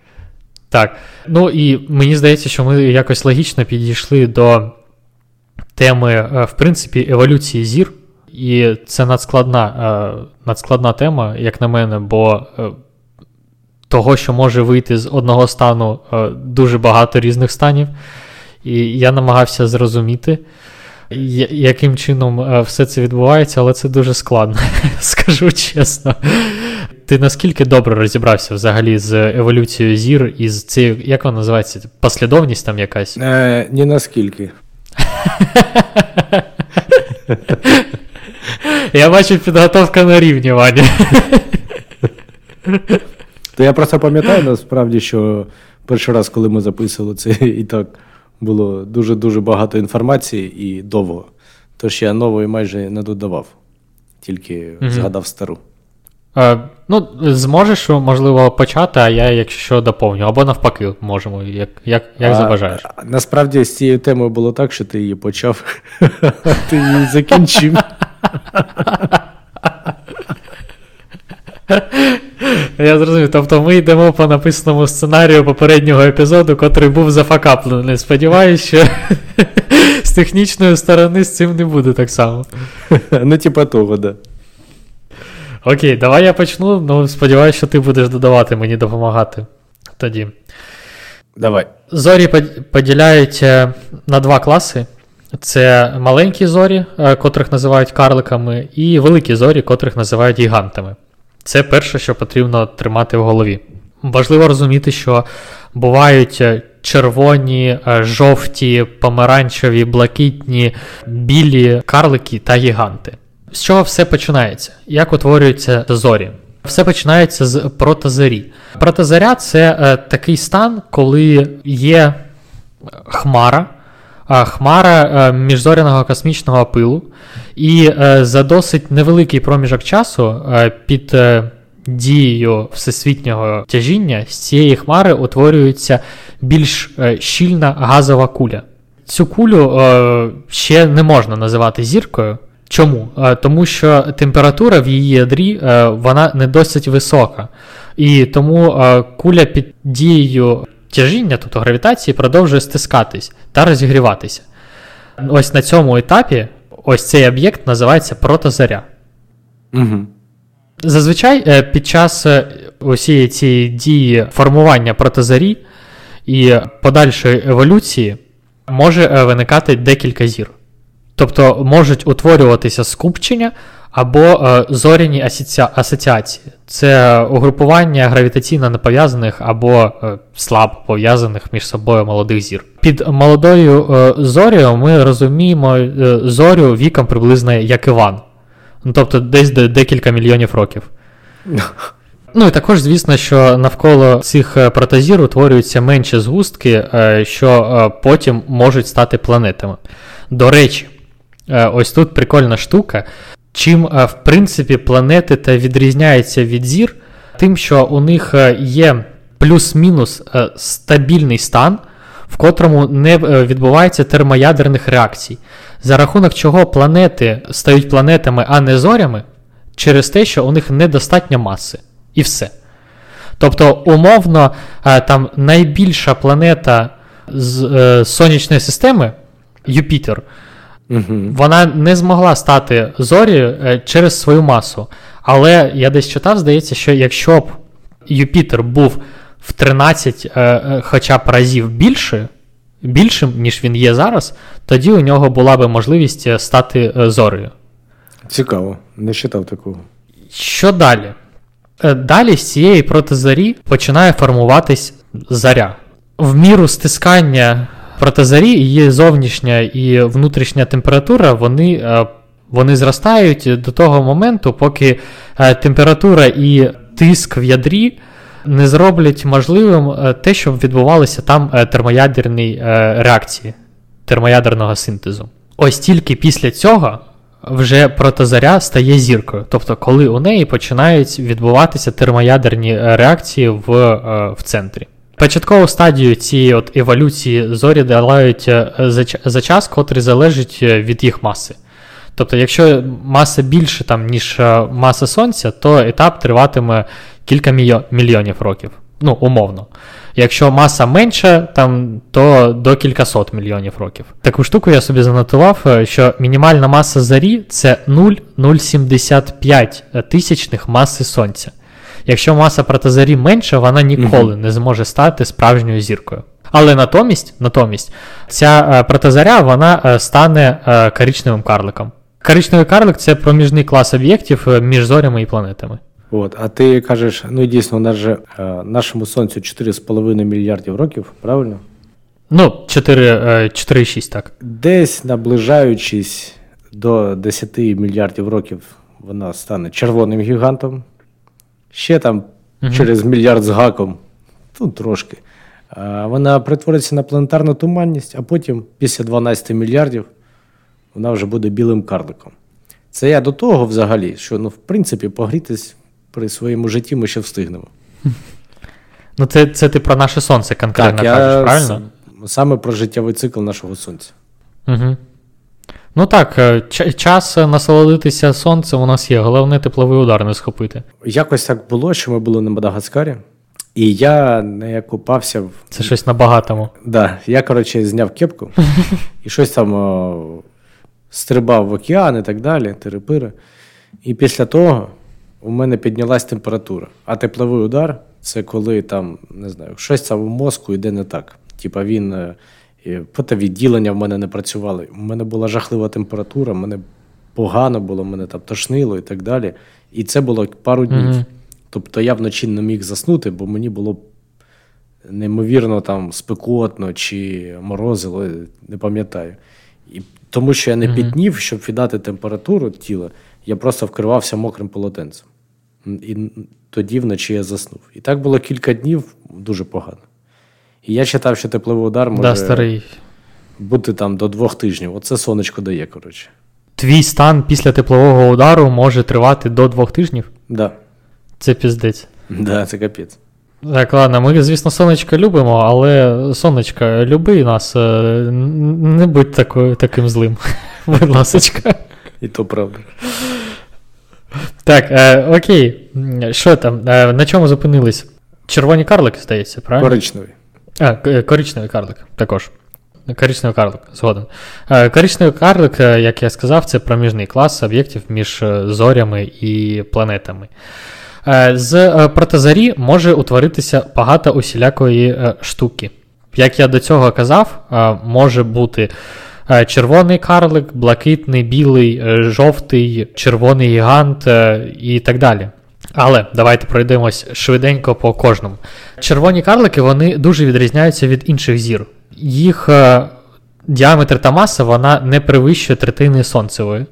Так. Ну і мені здається, що ми якось логічно підійшли до теми, е, в принципі, еволюції зір. І це надскладна е, надскладна тема, як на мене, бо того, що може вийти з одного стану е, дуже багато різних станів. І я намагався зрозуміти, яким чином е, все це відбувається, але це дуже складно, скажу чесно. Ти наскільки добре розібрався взагалі з еволюцією зір і з цією, як вона називається? Послідовність там якась? Е, Ні наскільки. Я бачу підготовка на рівні, Ваня. То я просто пам'ятаю насправді, що перший раз, коли ми записували це, і так було дуже-дуже багато інформації і довго. Тож я нової майже не додавав, тільки угу. згадав стару. Е, Ну, зможеш, можливо, почати, а я, якщо доповню, або навпаки, можемо, як як, як а, забажаєш. Насправді з цією темою було так, що ти її почав, ти її закінчив. Я зрозумів. Тобто ми йдемо по написаному сценарію попереднього епізоду, котрий був зафакаплений. Сподіваюсь, що з технічної сторони з цим не буде так само. Ну, типа того, да. Окей, давай я почну. Ну, сподіваюся, що ти будеш додавати мені допомагати тоді. Давай. Зорі поділяють на два класи. Це маленькі зорі, е, котрих називають карликами, і великі зорі, котрих називають гігантами. Це перше, що потрібно тримати в голові. Важливо розуміти, що бувають е, червоні, е, жовті, помаранчеві, блакитні, білі карлики та гіганти. З чого все починається? Як утворюються зорі? Все починається з протозорі. Протозоря це е, такий стан, коли є хмара хмара е, міжзоряного космічного пилу, і е, за досить невеликий проміжок часу е, під дією всесвітнього тяжіння з цієї хмари утворюється більш щільна газова куля. Цю кулю ще не можна називати зіркою. Чому? Тому що температура в її ядрі вона не досить висока. І тому куля під дією тяжіння, тобто гравітації, продовжує стискатись та розігріватися. Ось на цьому етапі ось цей об'єкт називається протозаря. Угу. Зазвичай е, під час е, усієї цієї дії формування протозарі і подальшої еволюції може е, виникати декілька зір. Тобто можуть утворюватися скупчення або е, зоряні асоціації. Це угрупування гравітаційно непов'язаних або е, слабо пов'язаних між собою молодих зір. Під молодою е, зорією ми розуміємо зорю віком приблизно як Іван. Ну, Тобто десь декілька мільйонів років. Ну і також, звісно, що навколо цих протозір утворюються менші згустки, що потім можуть стати планетами. До речі, ось тут прикольна штука. Чим, е, в принципі, планети та відрізняються від зір, тим, що у них е, є плюс-мінус е, стабільний стан, в котрому не відбувається термоядерних реакцій, за рахунок чого планети стають планетами, а не зорями, через те, що у них недостатньо маси. І все. Тобто, умовно, там найбільша планета з сонячної системи Юпітер. Угу. Вона не змогла стати зорі е, через свою масу. Але я десь читав, здається, що якщо б Юпітер був в 13 е, хоча б разів більше, більшим, ніж він є зараз, тоді у нього була би можливість стати зорею. Цікаво, не читав такого. Що далі? Далі з цієї протизарі починає формуватись заря. В міру стискання протизарі, її зовнішня і внутрішня температура, вони вони зростають до того моменту, поки температура і тиск в ядрі не зроблять можливим те, щоб відбувалися там термоядерні реакції термоядерного синтезу. Ось тільки після цього вже протозаря стає зіркою, тобто, коли у неї починають відбуватися термоядерні реакції в, в центрі. Початкову стадію цієї от еволюції зорі долають за, за час, котрий залежить від їх маси. Тобто, якщо маса більше, там, ніж маса Сонця, то етап триватиме кілька мільйонів років. Ну, умовно. Якщо маса менша, там, то до кількасот мільйонів років. Таку штуку я собі занотував, що мінімальна маса зарі це 0,075 тисячних маси Сонця. Якщо маса протозарі менша, вона ніколи не зможе стати справжньою зіркою. Але натомість натомість, ця протозаря вона стане коричневим карликом. Коричневий карлик це проміжний клас об'єктів між зорями і планетами. От, а ти кажеш, ну дійсно, у нас же нашому сонцю 4,5 мільярдів років, правильно? Ну, 4,6, так. Десь наближаючись до 10 мільярдів років, вона стане червоним гігантом. Ще там угу. через мільярд з гаком, ну трошки. Вона перетвориться на планетарну туманність, а потім, після 12 мільярдів, вона вже буде білим карликом. Це я до того взагалі, що ну, в принципі погрітись при своєму житті ми ще встигнемо. Ну, це це ти про наше сонце конкретно так, кажеш, я правильно? Саме про життєвий цикл нашого сонця. Угу. Ну так, е, час насолодитися сонцем у нас є, головне тепловий удар не схопити. Якось так було, що ми були на Мадагаскарі, і я не купався в. Це щось на багатому. Да, Я, коротше, зняв кепку і щось там о, стрибав в океан і так далі, терепири. І після того у мене піднялась температура. А тепловий удар це коли там, не знаю, щось там в мозку йде не так. Типа він е, потовідділення в мене не працювали. У мене була жахлива температура, мене погано було, мене там тошнило і так далі. І це було пару днів. Mm-hmm. Тобто я вночі не міг заснути, бо мені було неймовірно там спекотно чи морозило, не пам'ятаю. І Тому що я не mm-hmm. піднів, щоб віддати температуру тіла, я просто вкривався мокрим полотенцем. І тоді вночі я заснув. І так було кілька днів дуже погано. І я читав, що тепловий удар може да, старий. бути там до двох тижнів. Оце сонечко дає, коротше. Твій стан після теплового удару може тривати до двох тижнів? Да. Це піздець. Да, це капець. Так, ладно, ми, звісно, сонечко любимо, але сонечко, люби нас, е, не будь такою, таким злим. Будь ласочка. І то правда. Так, е, окей. Що там? Е, на чому зупинились? Червоні карлики, здається, правильно? Коричневий. А, е, коричневий карлик також. Коричневий карлик, згоден. Е, коричневий карлик, е, як я сказав, це проміжний клас об'єктів між зорями і планетами. З протозарі може утворитися багато усілякої штуки. Як я до цього казав, може бути червоний карлик, блакитний, білий, жовтий, червоний гігант і так далі. Але давайте пройдемось швиденько по кожному. Червоні карлики вони дуже відрізняються від інших зір. Їх е, діаметр та маса вона не перевищує третини сонцевої.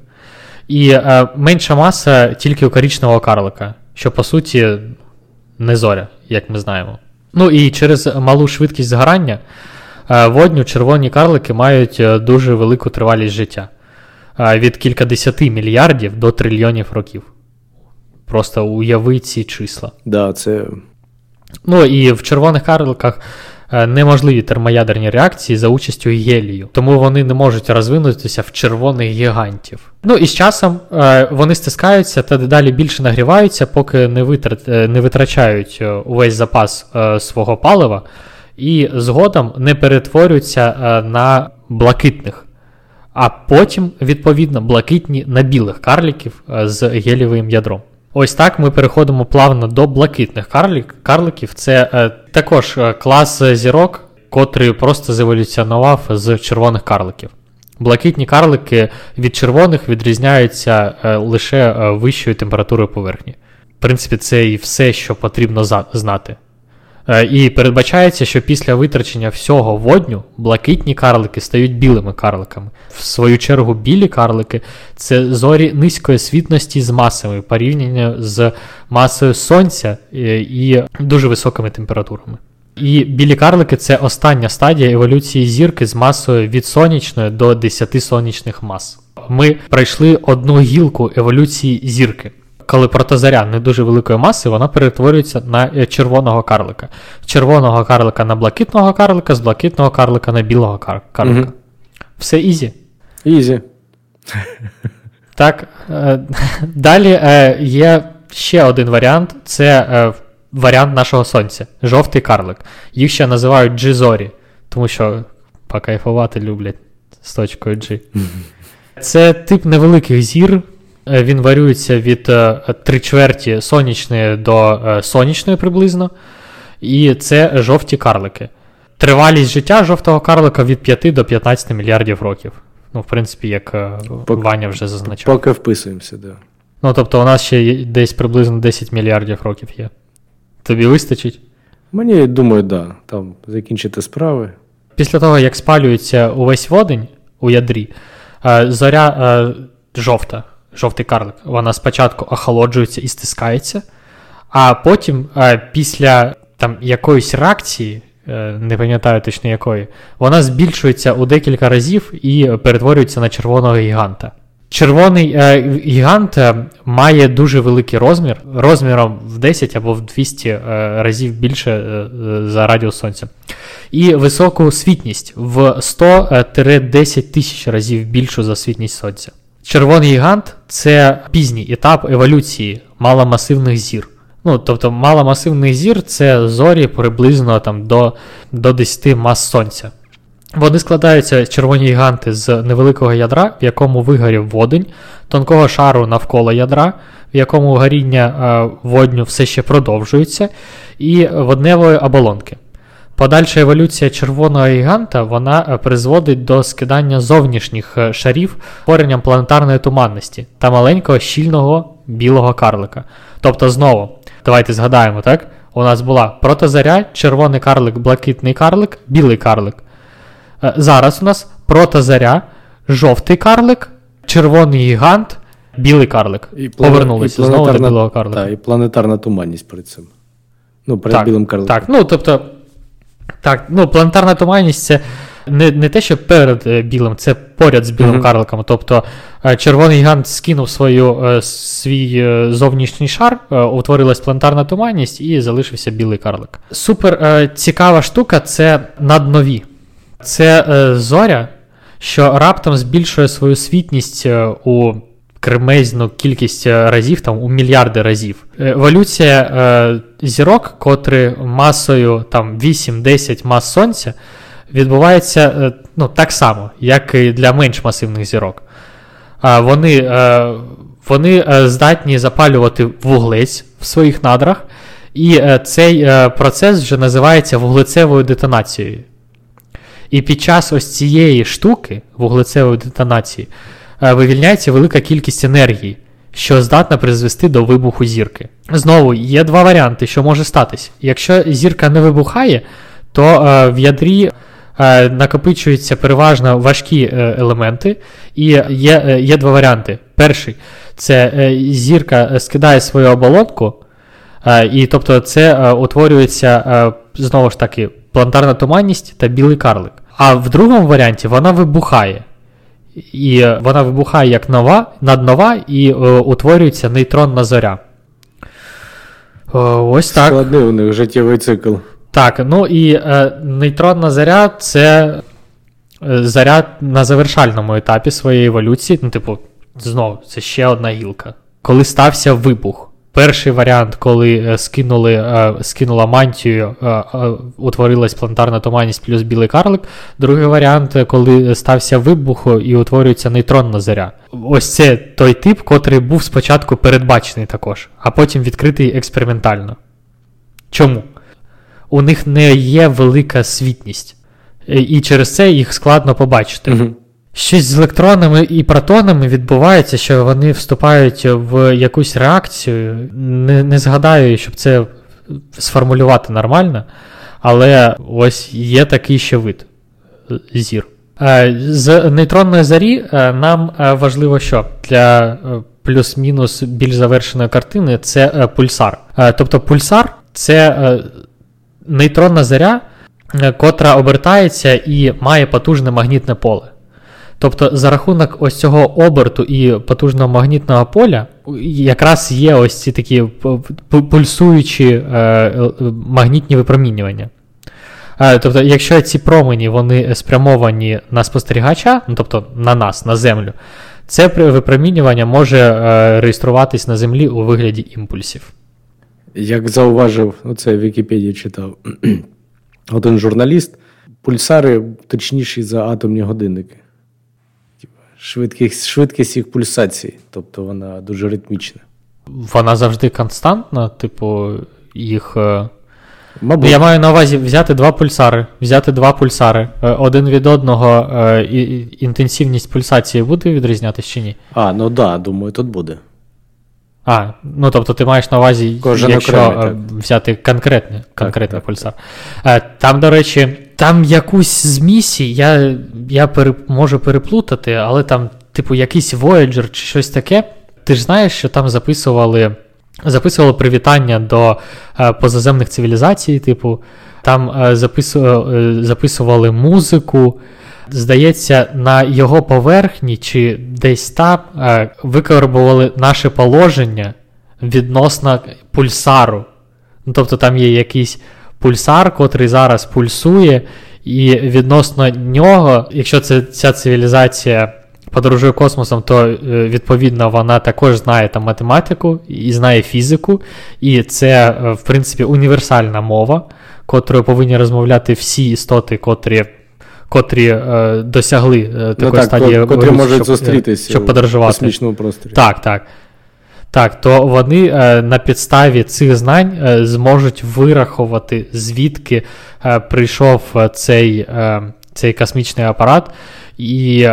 І е, менша маса тільки у корічного карлика, що по суті не зоря, як ми знаємо. Ну і через малу швидкість згорання Е, водню червоні карлики мають е, дуже велику тривалість життя е, від кількадесяти мільярдів до трильйонів років. Просто уяви ці числа. Да, це... Ну і в червоних карликах неможливі термоядерні реакції за участю гелію, тому вони не можуть розвинутися в червоних гігантів. Ну і з часом вони стискаються та дедалі більше нагріваються, поки не витрат, не витрачають увесь запас свого палива і згодом не перетворюються е, на блакитних. А потім, відповідно, блакитні на білих карліків е, з гелівим ядром. Ось так ми переходимо плавно до блакитних карлик, карликів. Це е, також е, клас зірок, котрий просто зеволюціонував з червоних карликів. Блакитні карлики від червоних відрізняються е, лише е, вищою температурою поверхні. В принципі, це і все, що потрібно знати. Е, І передбачається, що після витрачення всього водню блакитні карлики стають білими карликами. В свою чергу, білі карлики це зорі низької світності з масами порівняно з масою сонця е, і дуже високими температурами. І білі карлики це остання стадія еволюції зірки з масою від сонячної до 10 сонячних мас. Ми пройшли одну гілку еволюції зірки. Коли протозаря не дуже великої маси, вона перетворюється на е, червоного карлика. Червоного карлика на блакитного карлика, з блакитного карлика на білого кар- карлика. Мгм. Все easy. Easy. Так, е, далі е, є ще один варіант: це е, варіант нашого сонця жовтий карлик. Їх ще називають G-зорі, тому що покайфувати люблять з точкою G. Це тип невеликих зір. Е, Він варіюється від е, три чверті сонячної до е, сонячної приблизно. І це жовті карлики. Тривалість життя жовтого карлика від 5 до 15 мільярдів років. Ну, в принципі, як е, Пок- Ваня вже зазначав. Поки вписуємося, да. Ну, тобто, у нас ще десь приблизно 10 мільярдів років є. Тобі вистачить? Мені думаю, да. Там закінчити справи. Після того, як спалюється увесь водень у ядрі, зоря жовта, жовтий карлик, вона спочатку охолоджується і стискається, а потім, е, після там, якоїсь реакції, е, не пам'ятаю точно якої, вона збільшується у декілька разів і перетворюється на червоного гіганта. Червоний е, гігант е, має дуже великий розмір, розміром в 10 або в 200 е, разів більше е, за радіус сонця. І високу світність в 100-10 тисяч разів більшу за світність сонця. Червоний гігант це пізній етап еволюції маломасивних зір. Ну, тобто, маломасивних зір це зорі приблизно там, до, до 10 мас сонця. Вони складаються червоні гіганти з невеликого ядра, в якому вигорів водень, тонкого шару навколо ядра, в якому горіння е, водню все ще продовжується, і водневої оболонки. Подальша еволюція червоного гіганта вона е, призводить до скидання зовнішніх е, шарів створенням планетарної туманності та маленького щільного білого карлика. Тобто, знову, давайте згадаємо, так? У нас була протозаря, червоний карлик, блакитний карлик, білий карлик. Е, Зараз у нас протозаря, жовтий карлик, червоний гігант, білий карлик. І Повернулися і знову до білого карлика. Так, і планетарна туманність перед цим. Ну, перед так, білим карликом. Так, ну тобто, так, ну, планетарна туманність це не, не те, що перед е, білим, це поряд з білим Мгм. карликом. Тобто е, червоний гігант скинув свою, е, свій зовнішній шар, утворилась планетарна туманність і залишився білий карлик. Супер цікава штука це наднові. Це зоря, що раптом збільшує свою світність у кремезну кількість е, разів, там у мільярди разів. Е, Еволюція е, зірок, котрі масою там 8-10 мас сонця, відбувається е, ну, так само, як і для менш масивних зірок. А вони, е, вони е, здатні запалювати вуглець в своїх надрах, і е, цей е, процес вже називається вуглецевою детонацією. І під час ось цієї штуки, вуглецевої детонації, е, вивільняється велика кількість енергії, що здатна призвести до вибуху зірки. Знову є два варіанти, що може статись. Якщо зірка не вибухає, то е, в ядрі е, накопичуються переважно важкі е, елементи, і є, е, є два варіанти. Перший це е, зірка е, скидає свою оболонку, е, і тобто це е, утворюється е, знову ж таки планетарна туманність та білий карлик. А в другому варіанті вона вибухає. І вона вибухає як нова, наднова, і е, утворюється нейтронна зоря. Е, ось так. Складний у них життєвий цикл. Так, ну і е, нейтронна заря це е, заря на завершальному етапі своєї еволюції. Ну, типу, знову, це ще одна гілка. Коли стався вибух. Перший варіант, коли е, скинули, е, скинула мантію, е, утворилась планетарна туманність плюс білий карлик. Другий варіант, коли стався вибух і утворюється нейтронна заря. ось це той тип, котрий був спочатку передбачений також, а потім відкритий експериментально. Чому? У них не є велика світність, і через це їх складно побачити. Угу. Щось з електронами і протонами відбувається, що вони вступають в якусь реакцію. Не, не згадаю, щоб це сформулювати нормально, але ось є такий ще вид зір. Е, з нейтронної зарі е, нам е, важливо, що для плюс-мінус більш завершеної картини це пульсар. Тобто пульсар це нейтронна заря, котра обертається і має потужне магнітне поле. Тобто, за рахунок ось цього оберту і потужного магнітного поля, якраз є ось ці такі пульсуючі магнітні випромінювання. Тобто, якщо ці промені вони спрямовані на спостерігача, ну тобто на нас, на землю, це випромінювання може е, реєструватись на землі у вигляді імпульсів. Як зауважив, оце в Вікіпедії читав один журналіст, пульсари точніші за атомні годинники. Швидкість, швидкість їх пульсації, тобто вона дуже ритмічна. Вона завжди константна, типу, їх. Е, Мабуть. Я маю на увазі взяти два пульсари. Взяти два пульсари. Е, один від одного е, і, інтенсивність пульсації буде відрізнятися чи ні? А, ну так, да, думаю, тут буде. А, ну тобто ти маєш на увазі, Кожен якщо окремий, взяти конкретний конкретний так, пульсар. Так. Там, до речі, там якусь з місій, я я пере, можу переплутати, але там, типу, якийсь Voyager чи щось таке. Ти ж знаєш, що там записували записували привітання до е, позаземних цивілізацій, типу, там е, записували, е, записували музику. Здається, на його поверхні чи десь там е, викарбували наше положення відносно пульсару. Ну, Тобто там є якийсь пульсар, котрий зараз пульсує, і відносно нього, якщо це ця цивілізація подорожує космосом, то е, відповідно вона також знає там математику і знає фізику, і це, е, в принципі, універсальна мова, котрою повинні розмовляти всі істоти, котрі. Котрі е, досягли е, ну такої ну, так, стадії, котрі можуть щоб, зустрітися щоб подорожувати. в космічному просторі. Так, так. Так, то вони е, на підставі цих знань е, зможуть вирахувати, звідки е, прийшов цей цей космічний апарат, і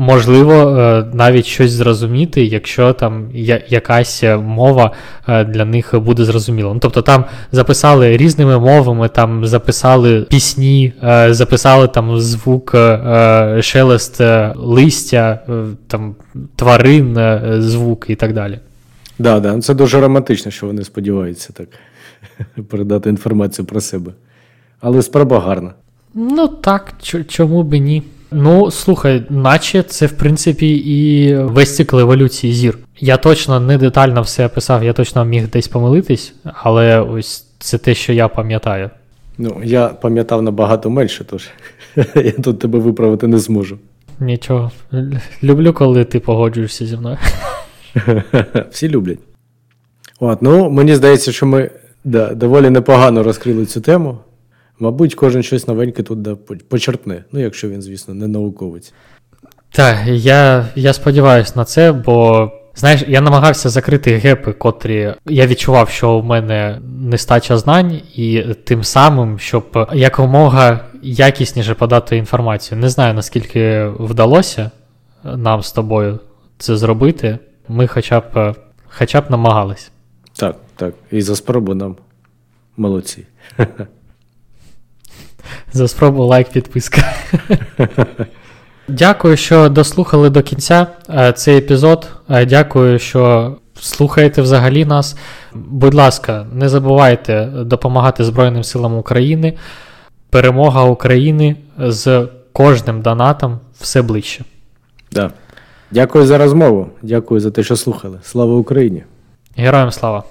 Можливо, е, навіть щось зрозуміти, якщо там якась мова е, для них буде зрозуміла. Ну, Тобто там записали різними мовами, там записали пісні, е, записали там звук, шелест листя, там тварин, звук і так далі. Да, да. Це дуже романтично, що вони сподіваються так передати інформацію про себе. Але справа гарна. Ну так, чому би ні? Ну, слухай, наче це, в принципі, і весь цикл еволюції зір. Я точно не детально все описав, я точно міг десь помилитись, але ось це те, що я пам'ятаю. Ну, я пам'ятав набагато менше, тож я тут тебе виправити не зможу. Нічого. Люблю, коли ти погоджуєшся зі мною. Всі люблять. От, ну, Мені здається, що ми да, доволі непогано розкрили цю тему. Мабуть, кожен щось новеньке тут почерпне, ну, якщо він, звісно, не науковець. Так, я я сподіваюся на це, бо знаєш, я намагався закрити гепи, котрі я відчував, що в мене нестача знань, і тим самим, щоб якомога якісніше подати інформацію. Не знаю, наскільки вдалося нам з тобою це зробити. Ми хоча б хоча б намагались. Так, так. І за спробу нам молодці. За спробу лайк, підписка. Дякую, що дослухали до кінця е, цей епізод. Е, дякую, що слухаєте взагалі нас. Будь ласка, не забувайте допомагати Збройним силам України. Перемога України з кожним донатом все ближче. Да. Дякую за розмову. Дякую за те, що слухали. Слава Україні! Героям слава!